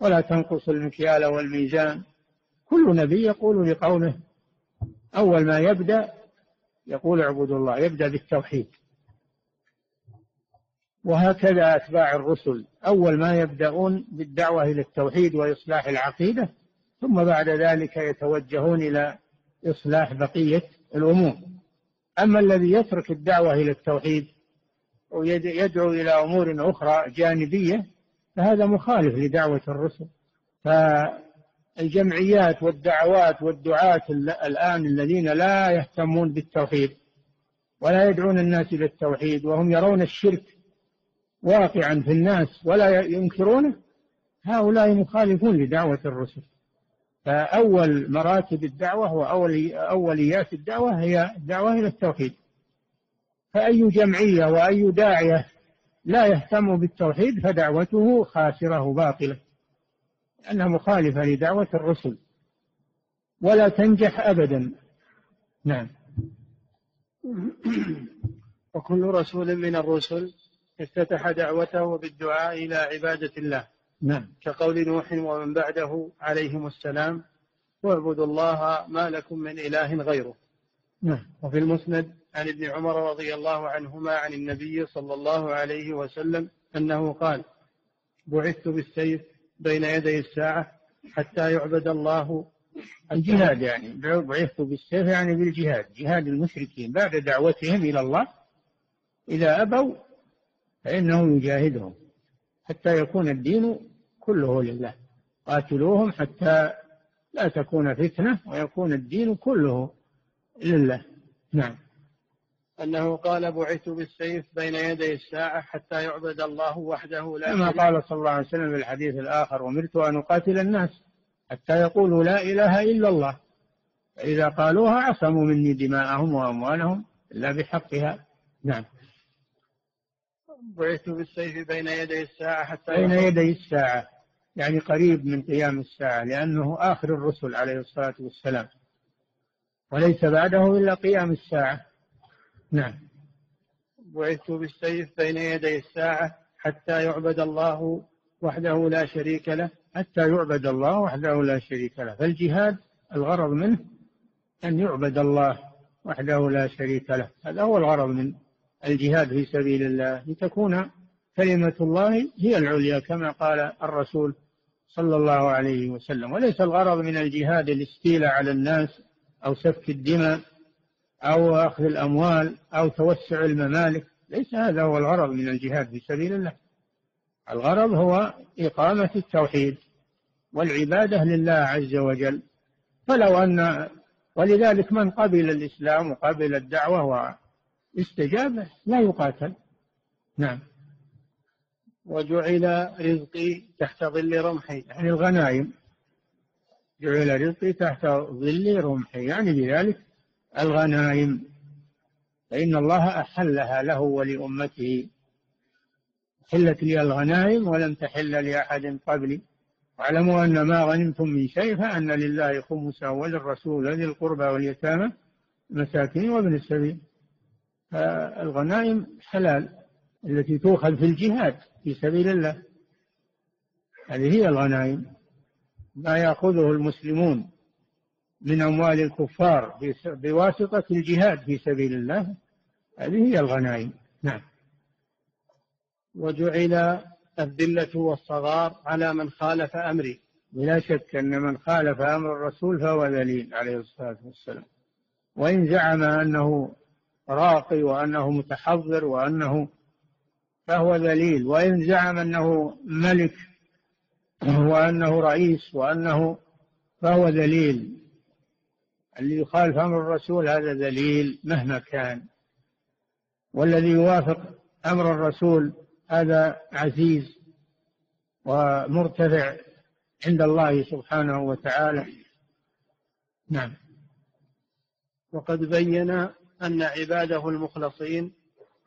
ولا تنقصوا المكيال والميزان. كل نبي يقول لقومه أول ما يبدأ يقول اعبدوا الله يبدأ بالتوحيد. وهكذا أتباع الرسل. أول ما يبدأون بالدعوة إلى التوحيد وإصلاح العقيدة ثم بعد ذلك يتوجهون إلى إصلاح بقية الأمور. أما الذي يترك الدعوة إلى التوحيد ويدعو إلى أمور أخرى جانبية فهذا مخالف لدعوة الرسل. فالجمعيات والدعوات والدعاة الآن الذين لا يهتمون بالتوحيد ولا يدعون الناس إلى التوحيد وهم يرون الشرك واقعا في الناس ولا ينكرونه هؤلاء مخالفون لدعوة الرسل. فأول مراتب الدعوة وأول أوليات الدعوة هي الدعوة إلى التوحيد. فأي جمعية وأي داعية لا يهتم بالتوحيد فدعوته خاسرة باطلة لأنها مخالفة لدعوة الرسل. ولا تنجح أبدا. نعم. وكل رسول من الرسل افتتح دعوته بالدعاء إلى عبادة الله. نعم. كقول نوح ومن بعده عليهم السلام واعبدوا الله ما لكم من إله غيره. نعم. وفي المسند عن ابن عمر رضي الله عنهما عن النبي صلى الله عليه وسلم أنه قال بعثت بالسيف بين يدي الساعة حتى يعبد الله الجهاد يعني. بعثت بالسيف يعني بالجهاد. جهاد المشركين. بعد دعوتهم إلى الله إذا أبوا فإنه يجاهدهم حتى يكون الدين كله لله. قاتلوهم حتى لا تكون فتنة ويكون الدين كله لله. نعم. أنه قال بعثت بالسيف بين يدي الساعة حتى يعبد الله وحده لا كما قال صلى الله عليه وسلم في الحديث الآخر أمرت أن أقاتل الناس حتى يقولوا لا إله إلا الله. فإذا قالوها عصموا مني دماءهم وأموالهم إلا بحقها. نعم. بعثت بالسيف بين يدي الساعة حتى بين يدي الساعة يعني قريب من قيام الساعة لأنه آخر الرسل عليه الصلاة والسلام. وليس بعده إلا قيام الساعة. نعم. بعثت بالسيف بين يدي الساعة حتى يعبد الله وحده لا شريك له. حتى يعبد الله وحده لا شريك له. فالجهاد الغرض منه أن يعبد الله وحده لا شريك له. هذا هو الغرض من الجهاد في سبيل الله لتكون كلمة الله هي العليا كما قال الرسول صلى الله عليه وسلم. وليس الغرض من الجهاد الاستيلاء على الناس أو سفك الدماء أو أخذ الأموال أو توسع الممالك. ليس هذا هو الغرض من الجهاد في سبيل الله. الغرض هو إقامة التوحيد والعبادة لله عز وجل. فلو أن ولذلك من قبل الإسلام وقبل الدعوة واستجاب لا يقاتل. نعم. وجعل رزقي تحت ظل رمحي. يعني الغنائم. جعل رزقي تحت ظل رمحي. يعني بذلك الغنائم. فإن الله أحلها له ولأمته. حلت لي الغنائم ولم تحل لأحد قبلي. واعلموا أن ما غنمتم من شيء فأن لله خمسه وللرسول ذي القربى واليتامى المساكين وابن السبيل. فالغنائم حلال التي تؤخذ في الجهاد في سبيل الله. هذه هي الغنائم. ما يأخذه المسلمون من أموال الكفار بواسطة الجهاد في سبيل الله هذه هي الغنائم. نعم. وجعل الذلة والصغار على من خالف أمري. بلا شك أن من خالف أمر الرسول فهو ذليل عليه الصلاة والسلام. وإن زعم أنه راقي وأنه متحضر وأنه فهو ذليل. وإن زعم أنه ملك وأنه رئيس وأنه فهو ذليل. اللي يخالف أمر الرسول هذا ذليل مهما كان. والذي يوافق أمر الرسول هذا عزيز ومرتفع عند الله سبحانه وتعالى. نعم. وقد بين أن عباده المخلصين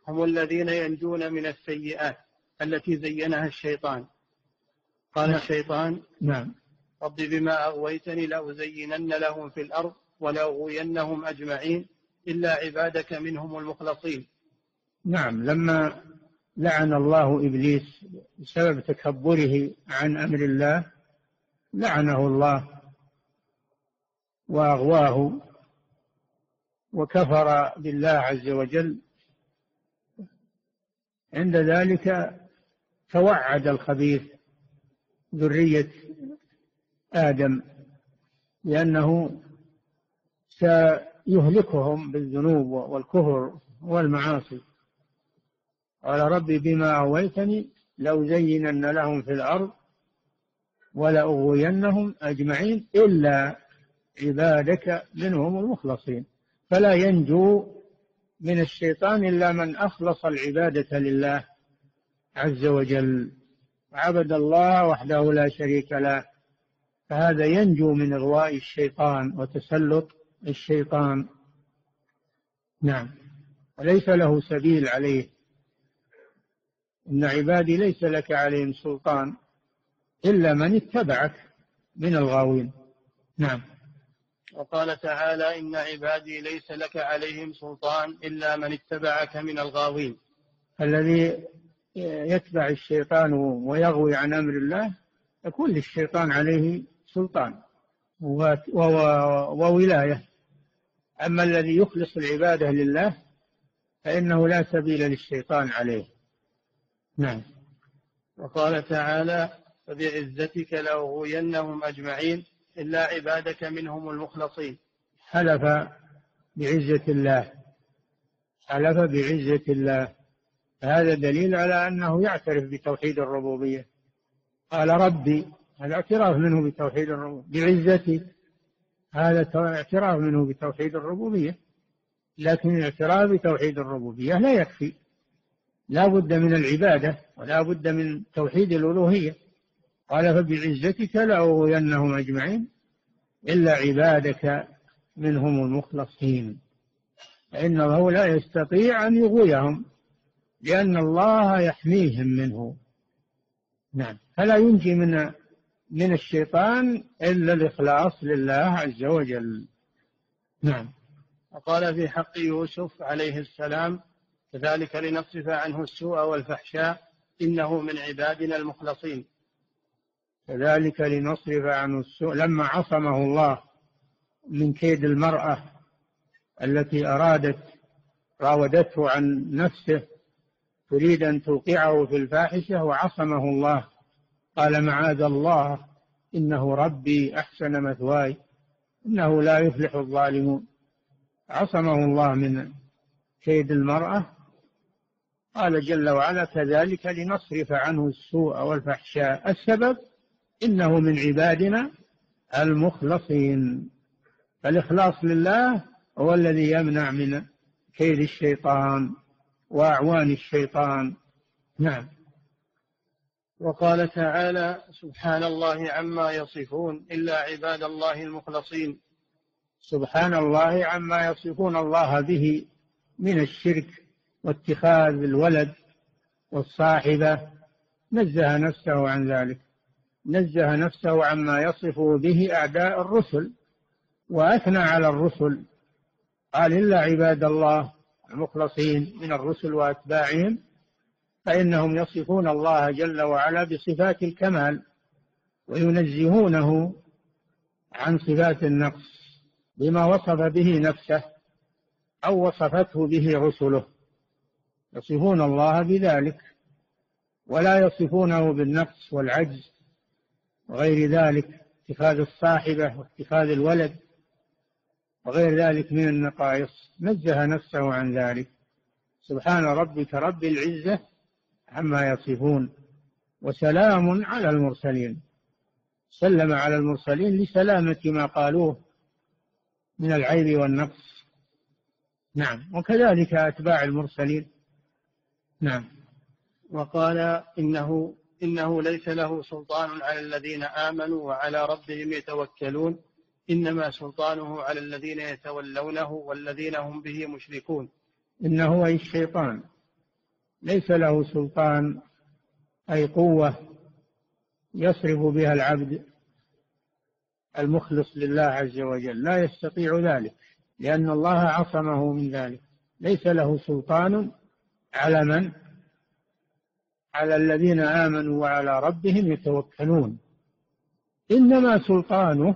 هم الذين ينجون من السيئات التي زينها الشيطان. قال نعم. الشيطان نعم. رب بما أغويتني لأزينن لهم في الأرض ولأغوينهم أجمعين إلا عبادك منهم المخلصين. نعم. لما لعن الله إبليس بسبب تكبره عن أمر الله لعنه الله وأغواه وكفر بالله عز وجل. عند ذلك توعد الخبيث ذرية آدم لأنه سيهلكهم بالذنوب والكفر والمعاصي. قال ربي بما أغويتني لأزينن لهم في الأرض ولأغوينهم أجمعين إلا عبادك منهم المخلصين. فلا ينجو من الشيطان إلا من أخلص العبادة لله عز وجل عبد الله وحده لا شريك له. فهذا ينجو من إغواء الشيطان وتسلط الشيطان. نعم. وليس له سبيل عليه. إن عبادي ليس لك عليهم سلطان إلا من اتبعك من الغاوين. نعم. وقال تعالى إن عبادي ليس لك عليهم سلطان إلا من اتبعك من الغاوين. الذي يتبع الشيطان ويغوي عن أمر الله يكون للشيطان عليه سلطان وولاية أما الذي يخلص العبادة لله فإنه لا سبيل للشيطان عليه. نعم. وقال تعالى فبعزتك لأغوينهم أجمعين إلا عبادك منهم المخلصين. حلف بعزة الله. حلف بعزة الله. هذا دليل على أنه يعترف بتوحيد الربوبية. قال ربي هذا اعتراف منه بتوحيد الربوبية. بعزتي هذا اعتراف منه بتوحيد الربوبية. لكن الاعتراف بتوحيد الربوبية لا يكفي. لا بد من العبادة ولا بد من توحيد الألوهية. قال فبعزتك لأغوينهم أجمعين إلا عبادك منهم المخلصين فإنه لا يستطيع أن يغويهم لأن الله يحميهم منه. نعم. فلا ينجي من من الشيطان إلا الإخلاص لله عز وجل. نعم. وقال في حق يوسف عليه السلام كذلك لنصرف عنه السوء والفحشاء إنه من عبادنا المخلصين. كذلك لنصرف عنه السوء. لما عصمه الله من كيد المرأة التي أرادت راودته عن نفسه تريد أن توقعه في الفاحشة وعصمه الله. قال معاذ الله إنه ربي أحسن مثواي إنه لا يفلح الظالمون. عصمه الله من كيد المرأة. قال جل وعلا كذلك لنصرف عنه السوء والفحشاء. السبب إنه من عبادنا المخلصين. فالإخلاص لله هو الذي يمنع من كيد الشيطان وأعوان الشيطان. نعم. وقال تعالى سبحان الله عما يصفون إلا عباد الله المخلصين. سبحان الله عما يصفون الله به من الشرك واتخاذ الولد والصاحبة. نزه نفسه عن ذلك. نزه نفسه عما يصف به أعداء الرسل وأثنى على الرسل. قال إلا عباد الله المخلصين من الرسل وأتباعهم فإنهم يصفون الله جل وعلا بصفات الكمال وينزهونه عن صفات النقص بما وصف به نفسه أو وصفته به رسله. يصفون الله بذلك ولا يصفونه بالنقص والعجز وغير ذلك اتخاذ الصاحبة واتخاذ الولد وغير ذلك من النقائص. نزه نفسه عن ذلك. سبحان ربك رب العزة عما يصفون وسلام على المرسلين. سلم على المرسلين لسلامة ما قالوه من العيب والنقص. نعم. وكذلك أتباع المرسلين. نعم. وقال إنه إنه ليس له سلطان على الذين آمنوا وعلى ربهم يتوكلون إنما سلطانه على الذين يتولونه والذين هم به مشركون. إنه أي الشيطان. ليس له سلطان أي قوة يصرف بها العبد المخلص لله عز وجل. لا يستطيع ذلك لأن الله عصمه من ذلك. ليس له سلطان على من؟ على الذين آمنوا وعلى ربهم يتوكلون. إنما سلطانه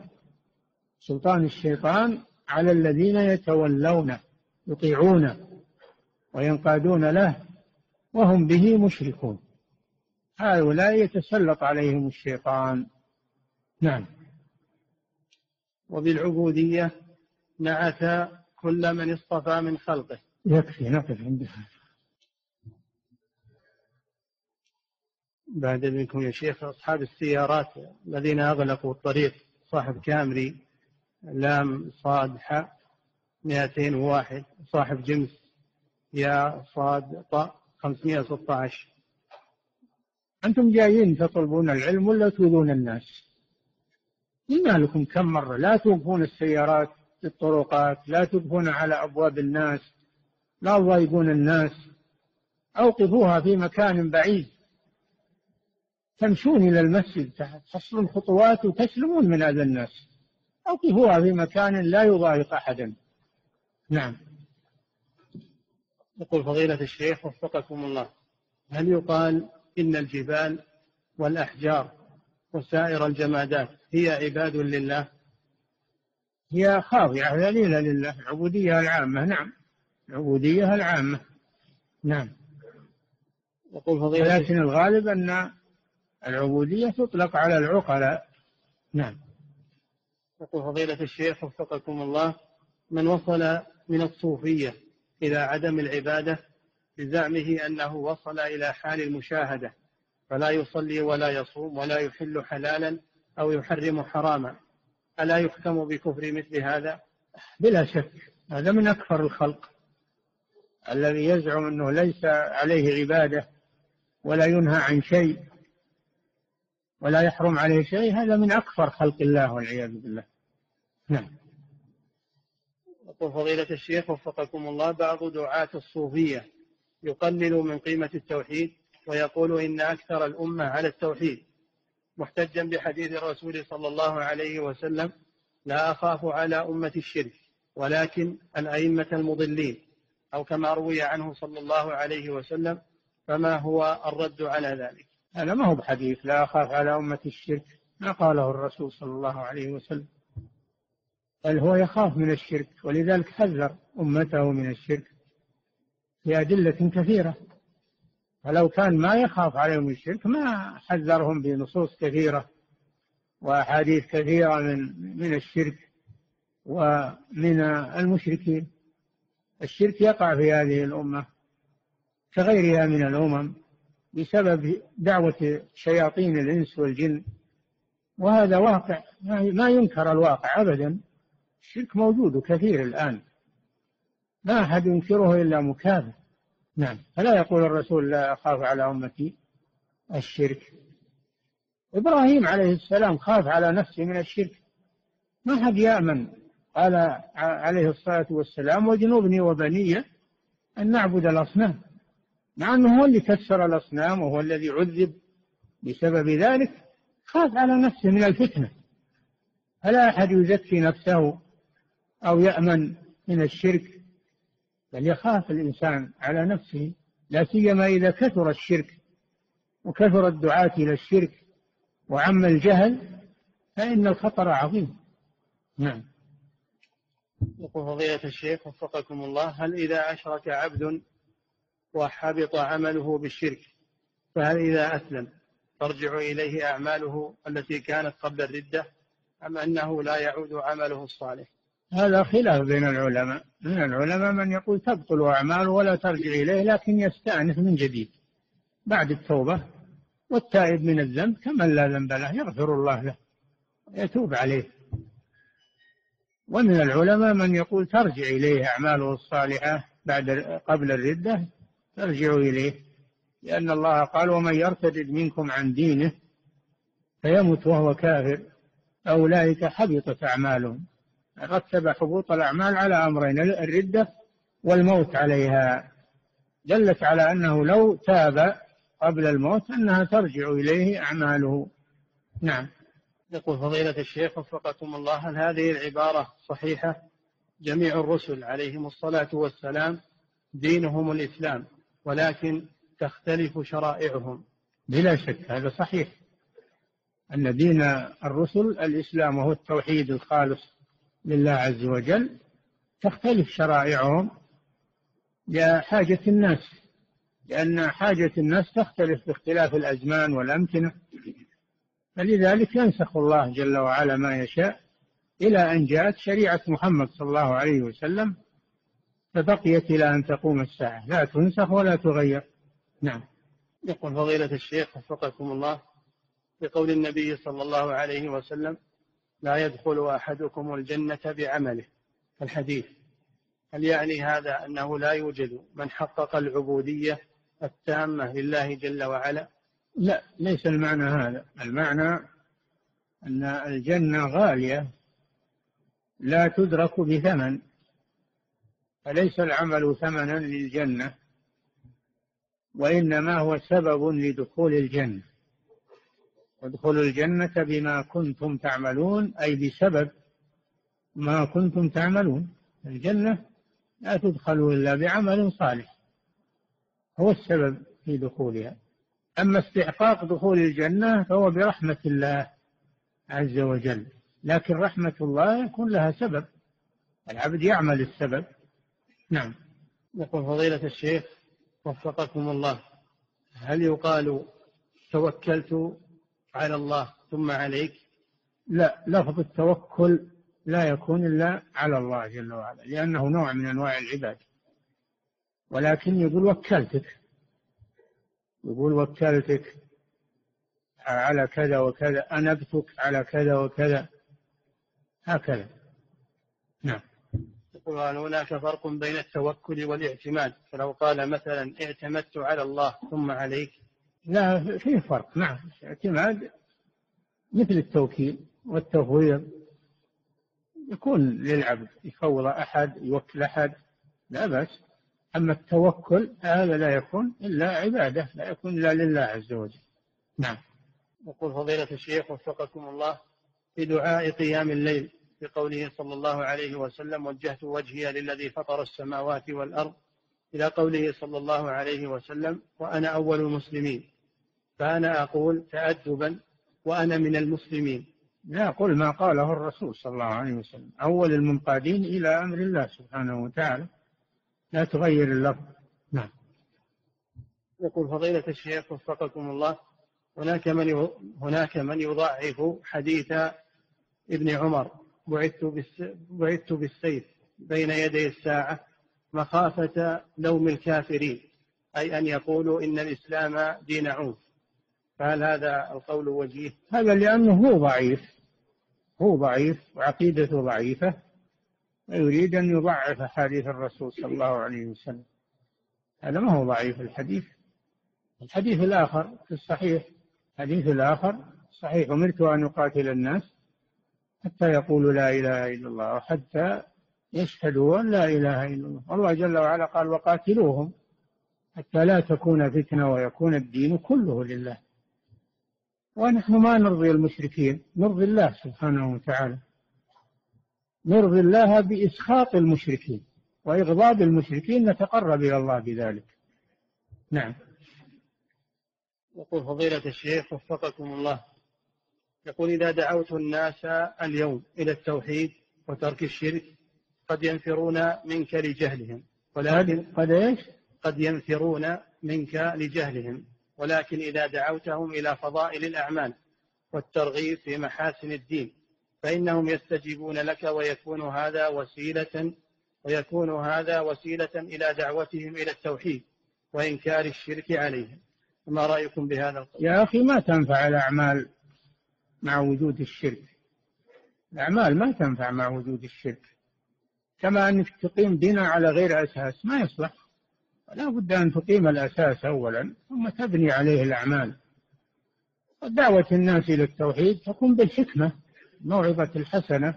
سلطان الشيطان على الذين يتولونه يطيعونه وينقادون له وهم به مشركون. هؤلاء يتسلط عليهم الشيطان. نعم. وبالعبودية نعت كل من اصطفى من خلقه. يكفي نقف عندها بعد منكم يا شيخ أصحاب السيارات الذين أغلقوا الطريق صاحب كامري لام صاد حاء 201 صاحب جمس يا صاد طاء 516 أنتم جايين تطلبون العلم ولا تؤذون الناس؟ ما لكم كم مرة لا توقفون السيارات في الطرقات لا توقفون على أبواب الناس لا تضايقون الناس. أوقفوها في مكان بعيد. تمشون إلى المسجد تحصلون خطوات وتسلمون من أذى الناس. أوقفوها في مكان لا يضايق أحدا. نعم. يقول فضيلة الشيخ وفقكم الله هل يقال إن الجبال والأحجار وسائر الجمادات هي عباد لله؟ هي خاضعة ذليلة لله العبودية العامة. نعم. العبودية العامة. نعم. يقول فضيلة لكن الغالب أن العبودية تطلق على العقلاء. نعم. يقول فضيلة الشيخ وفقكم الله من وصل من الصوفية إلى عدم العبادة بزعمه أنه وصل إلى حال المشاهدة فلا يصلي ولا يصوم ولا يحل حلالا أو يحرم حراما. ألا يحكم بكفر مثل هذا؟ بلا شك هذا من أكثر الخلق. الذي يزعم أنه ليس عليه عبادة ولا ينهى عن شيء ولا يحرم عليه شيء هذا من أكثر خلق الله والعياذ بالله. نعم. يقول فضيلة الشيخ وفقكم الله بعض دعاة الصوفية يقلل من قيمة التوحيد ويقول إن أكثر الأمة على التوحيد. محتجا بحديث الرسول صلى الله عليه وسلم لا أخاف على أمة الشرك ولكن الأئمة المضلين. أو كما روي عنه صلى الله عليه وسلم فما هو الرد على ذلك؟ هذا ما هو بحديث لا أخاف على أمة الشرك ما قاله الرسول صلى الله عليه وسلم. بل هو يخاف من الشرك ولذلك حذر أمته من الشرك بأدلة كثيرة. فلو كان ما يخاف عليهم الشرك ما حذرهم بنصوص كثيرة وأحاديث كثيرة من من الشرك ومن المشركين. الشرك يقع في هذه الأمة كغيرها من الأمم. بسبب دعوة شياطين الإنس والجن وهذا واقع. ما ينكر الواقع أبدا. الشرك موجود كثير الآن. ما أحد ينكره إلا مكافر نعم. فلا يقول الرسول لا أخاف على أمتي. الشرك. إبراهيم عليه السلام خاف على نفسه من الشرك. ما حد يأمن. قال عليه الصلاة والسلام وجنوبني وبني أن نعبد الأصنام. مع أنه هو اللي كسر الأصنام وهو الذي عذب بسبب ذلك. خاف على نفسه من الفتنة. فلا أحد يزكي نفسه أو يأمن من الشرك بل يخاف الإنسان على نفسه. لا سيما إذا كثر الشرك وكثر الدعاة إلى الشرك وعم الجهل فإن الخطر عظيم. نعم. يقول فضيلة الشيخ وفقكم الله هل إذا أشرك عبد وحبط عمله بالشرك فهل إذا أسلم ترجع إليه أعماله التي كانت قبل الردة أم أنه لا يعود عمله الصالح؟ هذا خلاف بين العلماء من العلماء من يقول تبطل أعماله ولا ترجع إليه لكن يستأنف من جديد. بعد التوبة والتائب من الذنب كمن لا ذنب له يغفر الله له يتوب عليه. ومن العلماء من يقول ترجع إليه أعماله الصالحة بعد قبل الردة ترجع إليه لأن الله قال ومن يرتد منكم عن دينه فيمت وهو كافر أولئك حبطت أعمالهم. رتب حبوط الأعمال على أمرين الردة والموت عليها. دلت على أنه لو تاب قبل الموت أنها ترجع إليه أعماله. نعم. يقول فضيلة الشيخ وفقكم الله هل هذه العبارة صحيحة؟ جميع الرسل عليهم الصلاة والسلام دينهم الإسلام. ولكن تختلف شرائعهم. بلا شك هذا صحيح. أن دين الرسل الإسلام وهو التوحيد الخالص لله عز وجل تختلف شرائعهم لحاجة الناس. لأن حاجة الناس تختلف باختلاف الأزمان والأمكنة. فلذلك ينسخ الله جل وعلا ما يشاء إلى أن جاءت شريعة محمد صلى الله عليه وسلم فبقيت إلى أن تقوم الساعة. لا تنسخ ولا تغير. نعم. يقول فضيلة الشيخ وفقكم الله بقول النبي صلى الله عليه وسلم لا يدخل أحدكم الجنة بعمله. الحديث. هل يعني هذا أنه لا يوجد من حقق العبودية التامة لله جل وعلا؟ لا ليس المعنى هذا. المعنى أن الجنة غالية لا تدرك بثمن. فليس العمل ثمنا للجنة؟ وإنما هو سبب لدخول الجنة. وادخلوا الجنة بما كنتم تعملون أي بسبب ما كنتم تعملون. الجنة لا تدخلوا إلا بعمل صالح. هو السبب في دخولها. أما استحقاق دخول الجنة فهو برحمة الله عز وجل. لكن رحمة الله يكون لها سبب. العبد يعمل السبب. نعم. يقول فضيلة الشيخ وفقكم الله هل يقال توكلت على الله ثم عليك؟ لا لفظ التوكل لا يكون إلا على الله جل وعلا لأنه نوع من أنواع العباد ولكن يقول وكلتك. يقول وكلتك على كذا وكذا أنبتك على كذا وكذا هكذا. نعم. يقول هناك فرق بين التوكل والاعتماد. فلو قال مثلا اعتمدت على الله ثم عليك. لا فيه فرق. نعم الاعتماد مثل التوكيل والتفويض. يكون للعبد يفوض أحد يوكل أحد لا بأس. أما التوكل هذا لا يكون إلا عبادة لا يكون إلا لله عز وجل. نعم. يقول فضيلة الشيخ وفقكم الله في دعاء قيام الليل في قوله صلى الله عليه وسلم وجهت وجهي للذي فطر السماوات والأرض إلى قوله صلى الله عليه وسلم وأنا أول المسلمين فأنا أقول تأدبا وأنا من المسلمين لا قل ما قاله الرسول صلى الله عليه وسلم أول المنقادين إلى أمر الله سبحانه وتعالى لا تغير اللفظ. نعم. يقول فضيلة الشيخ وفقكم الله هناك من هناك من يضعف حديث ابن عمر بعثت بعثت بالسيف بين يدي الساعة مخافة لوم الكافرين أي أن يقولوا إن الإسلام دين عنف فهل هذا القول وجيه؟ هذا لأنه هو ضعيف هو ضعيف وعقيدته ضعيفة ويريد أن يضعف حديث الرسول صلى الله عليه وسلم. هذا ما هو ضعيف الحديث. الحديث الآخر في الصحيح الحديث الآخر صحيح. أمرت أن أقاتل الناس. حتى يقولوا لا إله إلا الله وحتى يشهدوا أن لا إله إلا الله. والله جل وعلا قال وقاتلوهم حتى لا تكون فتنة ويكون الدين كله لله. ونحن ما نرضي المشركين نرضي الله سبحانه وتعالى. نرضي الله بإسخاط المشركين وإغضاب المشركين نتقرب إلى الله بذلك. نعم. يقول فضيلة الشيخ وفقكم الله. يقول إذا دعوت الناس اليوم إلى التوحيد وترك الشرك قد ينفرون منك لجهلهم ولكن قد إيش؟ قد ينفرون منك لجهلهم ولكن إذا دعوتهم إلى فضائل الأعمال والترغيب في محاسن الدين فإنهم يستجيبون لك ويكون هذا وسيلة ويكون هذا وسيلة إلى دعوتهم إلى التوحيد وإنكار الشرك عليهم ما رأيكم بهذا القول يا أخي ما تنفع الأعمال مع وجود الشرك. الأعمال ما تنفع مع وجود الشرك. كما أنك تقيم دين على غير أساس ما يصلح. لا بد أن تقيم الأساس أولا ثم تبني عليه الأعمال. دعوة الناس إلى التوحيد تكون بالحكمة الموعظة الحسنة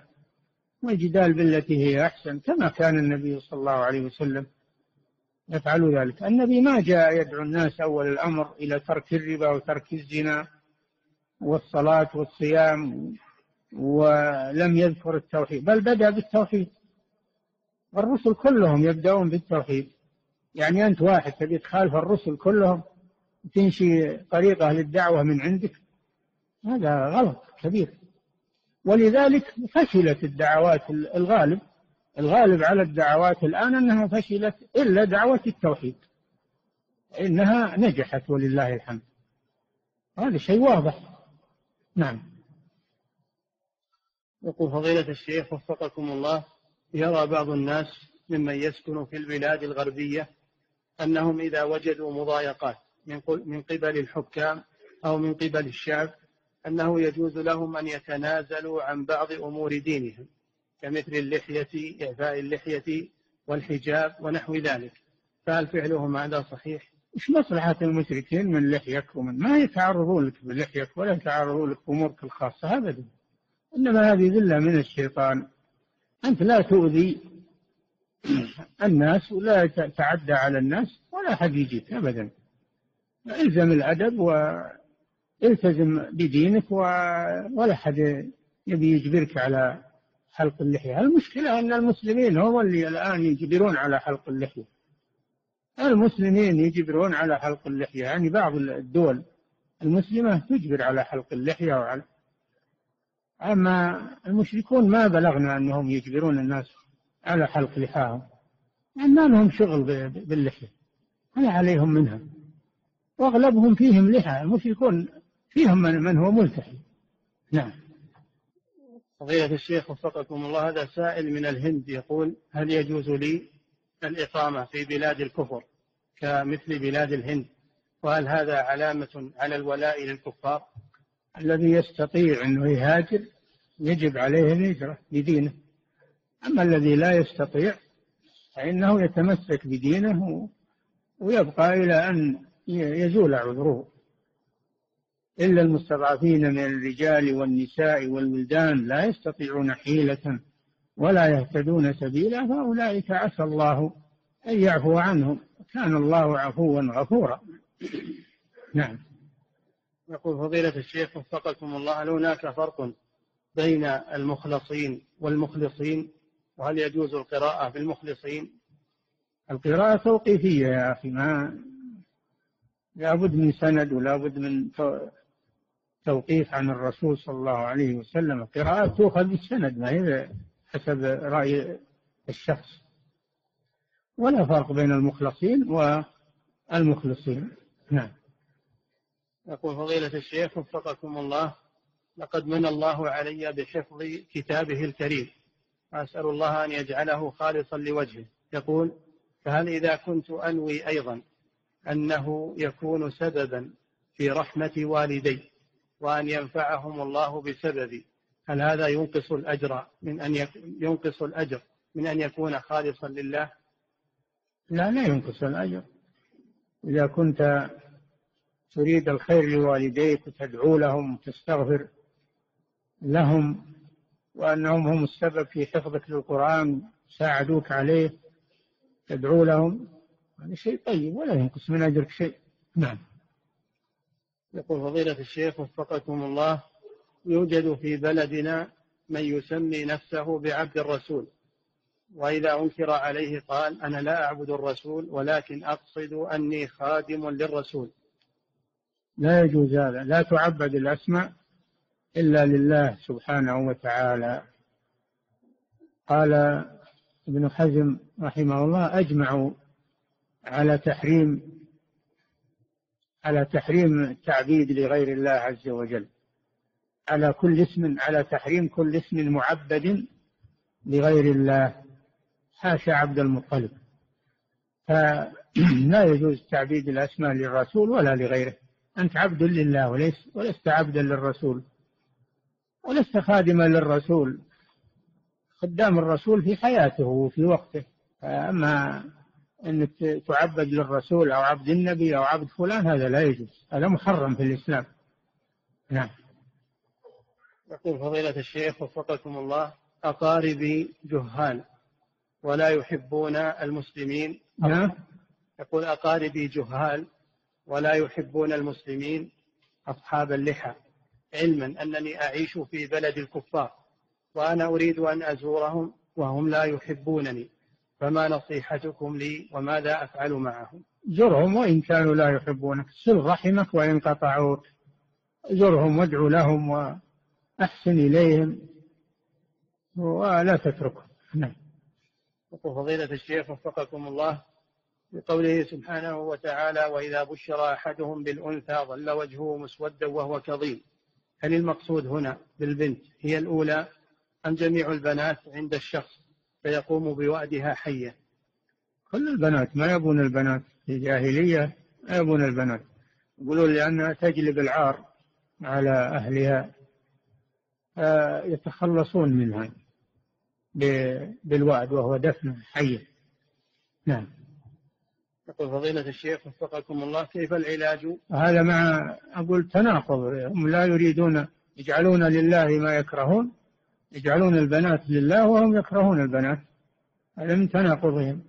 والجدال بالتي هي أحسن كما كان النبي صلى الله عليه وسلم يفعل ذلك. النبي ما جاء يدعو الناس أول الأمر إلى ترك الربا وترك الزنا. والصلاة والصيام ولم يذكر التوحيد بل بدأ بالتوحيد. الرسل كلهم يبدأون بالتوحيد. يعني أنت واحد تبي تخالف الرسل كلهم تنشي طريقة للدعوة من عندك هذا غلط كبير. ولذلك فشلت الدعوات الغالب الغالب على الدعوات الآن أنها فشلت إلا دعوة التوحيد. إنها نجحت ولله الحمد. هذا شيء واضح. نعم يقول فضيلة الشيخ وفقكم الله يرى بعض الناس ممن يسكن في البلاد الغربية أنهم إذا وجدوا مضايقات من قبل الحكام أو من قبل الشعب أنه يجوز لهم أن يتنازلوا عن بعض أمور دينهم كمثل اللحية إعفاء اللحية والحجاب ونحو ذلك فهل فعلهم هذا صحيح؟ إيش مصلحة المشركين من لحيك ومن ما يتعرضون لك بلحيك ولا يتعرضون لك بأمورك الخاصة أبدا. إنما هذه ذلة من الشيطان. أنت لا تؤذي الناس ولا تعدى على الناس ولا حد يجيك أبدا. إلزم الأدب والتزم بدينك ولا حد يبي يجبرك على حلق اللحية. المشكلة أن المسلمين هم اللي الآن يجبرون على حلق اللحية. المسلمين يجبرون على حلق اللحية يعني بعض الدول المسلمة تجبر على حلق اللحية وعلى أما المشركون ما بلغنا أنهم يجبرون الناس على حلق لحاهم يعني ما لهم شغل باللحية ما عليهم منها. وأغلبهم فيهم لحى المشركون فيهم من, من هو ملتحي. نعم. فضيلة الشيخ وفقكم الله هذا سائل من الهند يقول هل يجوز لي الإقامة في بلاد الكفر كمثل بلاد الهند؟ وهل هذا علامة على الولاء للكفار؟ الذي يستطيع أنه يهاجر يجب عليه الهجرة بدينه. أما الذي لا يستطيع فإنه يتمسك بدينه ويبقى إلى أن يزول عذره. إلا المستضعفين من الرجال والنساء والولدان لا يستطيعون حيلة. ولا يهتدون سبيلا فأولئك عسى الله أن يعفو عنهم. كان الله عفوا غفورا. نعم. يقول فضيلة الشيخ وفقكم الله هل هناك فرق بين المخلصين والمخلصين؟ وهل يجوز القراءة بالمخلصين القراءة توقيفية يا أخي ما لابد من سند ولابد من توقيف عن الرسول صلى الله عليه وسلم. القراءة تؤخذ بالسند ما هي حسب رأي الشخص. ولا فرق بين المخلصين والمخلصين. نعم. يقول فضيلة الشيخ وفقكم الله لقد من الله علي بحفظ كتابه الكريم. وأسأل الله أن يجعله خالصا لوجهه. يقول فهل إذا كنت أنوي أيضا أنه يكون سببا في رحمة والدي وأن ينفعهم الله بسببي هل هذا ينقص الأجر من أن ينقص الأجر من أن يكون خالصا لله؟ لا لا ينقص الأجر. إذا كنت تريد الخير لوالديك وتدعو لهم وتستغفر لهم وأنهم هم السبب في حفظك للقرآن ساعدوك عليه تدعو لهم هذا شيء طيب ولا ينقص من أجرك شيء. نعم. يقول فضيلة الشيخ وفقكم الله يوجد في بلدنا من يسمي نفسه بعبد الرسول. وإذا أنكر عليه قال أنا لا أعبد الرسول ولكن أقصد أني خادم للرسول. لا يجوز هذا. لا تعبد الأسماء إلا لله سبحانه وتعالى. قال ابن حزم رحمه الله أجمعوا على تحريم على تحريم التعبيد لغير الله عز وجل. على كل اسم على تحريم كل اسم معبد لغير الله. حاشا عبد المطلب. فلا يجوز تعبيد الأسماء للرسول ولا لغيره. أنت عبد لله وليس ولست عبدا للرسول ولست خادما للرسول. خدام الرسول في حياته وفي وقته. أما أنك تعبد للرسول أو عبد النبي أو عبد فلان هذا لا يجوز. هذا محرم في الإسلام. نعم. يقول فضيلة الشيخ وفقكم الله أقاربي جهال ولا يحبون المسلمين. نعم. يقول أقاربي جهال ولا يحبون المسلمين أصحاب اللحى. علما أنني أعيش في بلد الكفار وأنا أريد أن أزورهم وهم لا يحبونني. فما نصيحتكم لي وماذا أفعل معهم؟ زرهم وإن كانوا لا يحبونك. صل رحمك وإن قطعوك. زرهم وادعو لهم وأحسن إليهم ولا تتركهم. نعم. يقول فضيلة الشيخ وفقكم الله بقوله سبحانه وتعالى وإذا بشر أحدهم بالأنثى ظل وجهه مسودا وهو كظيم. هل المقصود هنا بالبنت هي الأولى أم جميع البنات عند الشخص فيقوم بوأدها حية كل البنات ما يبون البنات في الجاهلية ما يبون البنات. يقولون لأنها تجلب العار على أهلها. يتخلصون منها بالوعد وهو دفن حية نعم. يقول فضيلة الشيخ وفقكم الله كيف العلاج؟ هذا مع أقول تناقض. هم لا يريدون يجعلون لله ما يكرهون يجعلون البنات لله وهم يكرهون البنات. هذا من تناقضهم.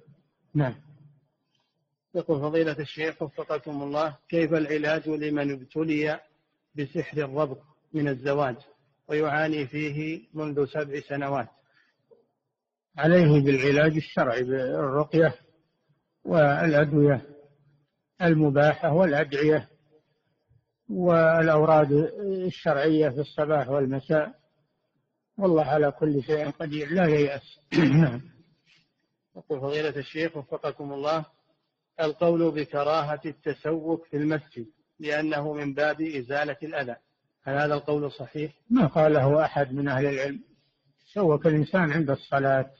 نعم. يقول فضيلة الشيخ وفقكم الله كيف العلاج لمن ابتلي بسحر الربط من الزواج؟ ويعاني فيه منذ سبع سنوات. عليه بالعلاج الشرعي بالرقية والأدوية المباحة والأدعية والأوراد الشرعية في الصباح والمساء. والله على كل شيء قدير. لا ييأس. يقول فضيلة الشيخ وفقكم الله القول بكراهة التسوق في المسجد لأنه من باب إزالة الأذى. هل هذا القول صحيح؟ ما قاله أحد من أهل العلم. سوك الإنسان عند الصلاة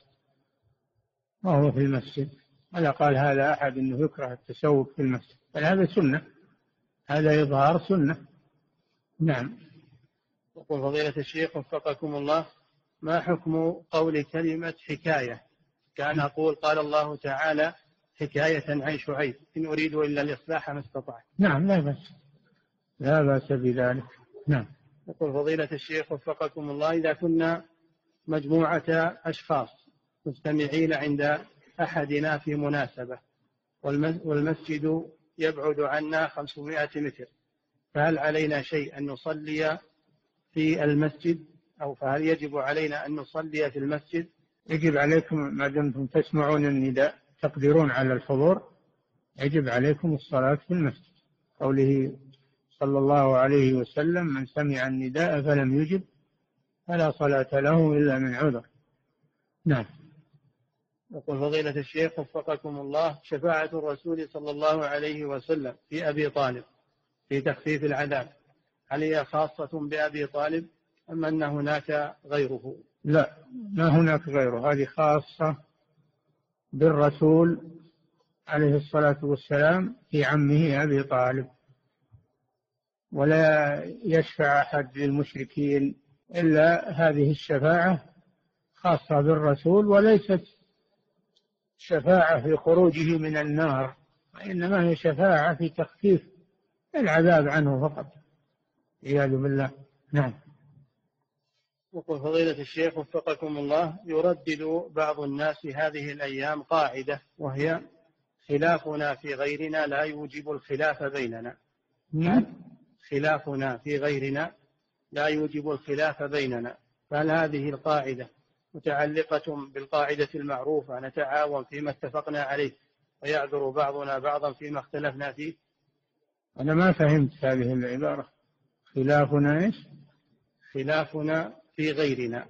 وهو في المسجد. ولا قال هذا أحد أنه يكره التسوق في المسجد. بل هذا سنة. هذا إظهار سنة. نعم. يقول فضيلة الشيخ وفقكم الله ما حكم قول كلمة حكاية؟ كان أقول قال الله تعالى حكاية عن شعيب. إن أريد إلا الإصلاح ما استطعت. نعم لا بأس. لا بأس بذلك. نعم. يقول فضيلة الشيخ وفقكم الله إذا كنا مجموعة أشخاص مجتمعين عند أحدنا في مناسبة والمسجد يبعد عنا 500 متر فهل علينا شيء أن نصلي في المسجد؟ أو فهل يجب علينا أن نصلي في المسجد؟ يجب عليكم ما دمتم تسمعون النداء تقدرون على الحضور يجب عليكم الصلاة في المسجد. قوله صلى الله عليه وسلم من سمع النداء فلم يجب فلا صلاة له إلا من عذر. نعم. يقول فضيلة الشيخ وفقكم الله شفاعة الرسول صلى الله عليه وسلم في أبي طالب في تخفيف العذاب هل هي خاصة بأبي طالب أم أن هناك غيره؟ لا ما هناك غيره هذه خاصة بالرسول عليه الصلاة والسلام في عمه أبي طالب. ولا يشفع أحد للمشركين إلا هذه الشفاعة خاصة بالرسول وليست شفاعة في خروجه من النار وإنما هي شفاعة في تخفيف العذاب عنه فقط. عياذ بالله. نعم. يقول فضيلة الشيخ وفقكم الله يردد بعض الناس هذه الأيام قاعدة وهي خلافنا في غيرنا لا يوجب الخلاف بيننا. نعم. خلافنا في غيرنا لا يوجب الخلاف بيننا فهل هذه القاعدة متعلقة بالقاعدة المعروفة نتعاون فيما اتفقنا عليه ويعذر بعضنا بعضا فيما اختلفنا فيه؟ أنا ما فهمت هذه العبارة. خلافنا إيش؟ خلافنا في غيرنا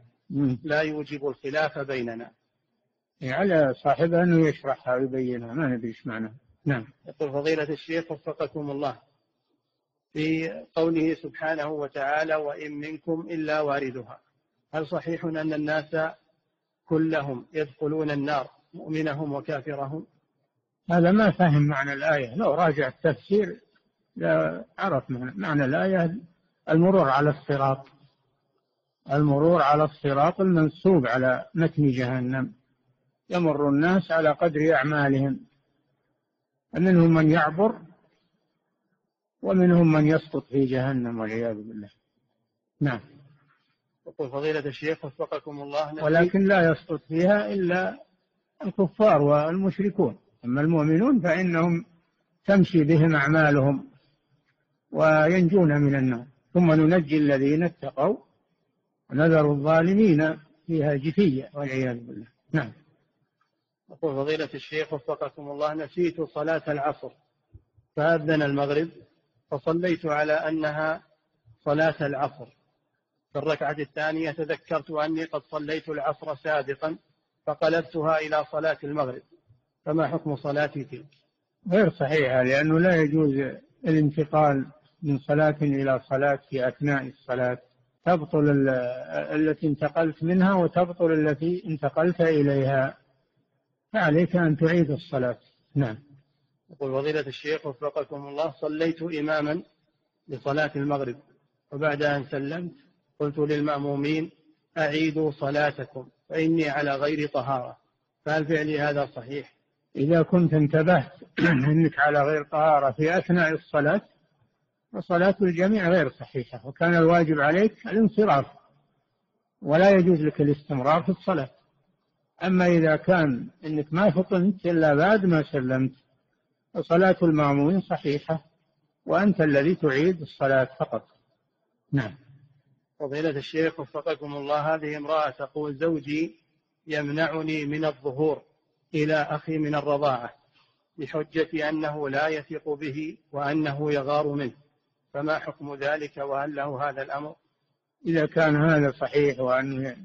لا يوجب الخلاف بيننا. على صاحبها أنه يشرحها ويبينها ما ندري إيش معناها نعم. يقول فضيلة الشيخ وفقكم الله. في قوله سبحانه وتعالى وإن منكم إلا واردها. هل صحيح أن الناس كلهم يدخلون النار مؤمنهم وكافرهم؟ هذا ما فهم معنى الآية. لو راجع التفسير لا عرف معنى الآية. المرور على الصراط. المرور على الصراط المنسوب على متن جهنم. يمر الناس على قدر أعمالهم. منهم من يعبر ومنهم من يسقط في جهنم والعياذ بالله. نعم. يقول فضيلة الشيخ وفقكم الله ولكن لا يسقط فيها إلا الكفار والمشركون. أما المؤمنون فإنهم تمشي بهم أعمالهم وينجون من النار. ثم ننجي الذين اتقوا ونذر الظالمين فيها جثية والعياذ بالله. نعم. يقول فضيلة الشيخ وفقكم الله نسيت صلاة العصر. فأذن المغرب. فصليت على أنها صلاة العصر. في الركعة الثانية تذكرت أني قد صليت العصر سابقا فقلبتها إلى صلاة المغرب. فما حكم صلاتي تلك؟ غير صحيحة لأنه لا يجوز الانتقال من صلاة إلى صلاة في أثناء الصلاة. تبطل التي انتقلت منها وتبطل التي انتقلت إليها. فعليك أن تعيد الصلاة. نعم. يقول فضيلة الشيخ وفقكم الله صليت إماما لصلاة المغرب وبعد أن سلمت قلت للمأمومين أعيدوا صلاتكم فإني على غير طهارة فهل فعلي هذا صحيح؟ إذا كنت انتبهت أنك على غير طهارة في أثناء الصلاة فصلاة الجميع غير صحيحة وكان الواجب عليك الانصراف ولا يجوز لك الاستمرار في الصلاة أما إذا كان أنك ما فطنت إلا بعد ما سلمت فصلاة المأمومين صحيحة وأنت الذي تعيد الصلاة فقط. نعم. فضيلة الشيخ وفقكم الله هذه امرأة تقول زوجي يمنعني من الظهور إلى أخي من الرضاعة بحجة أنه لا يثق به وأنه يغار منه. فما حكم ذلك وهل له هذا الأمر؟ إذا كان هذا صحيح وأنه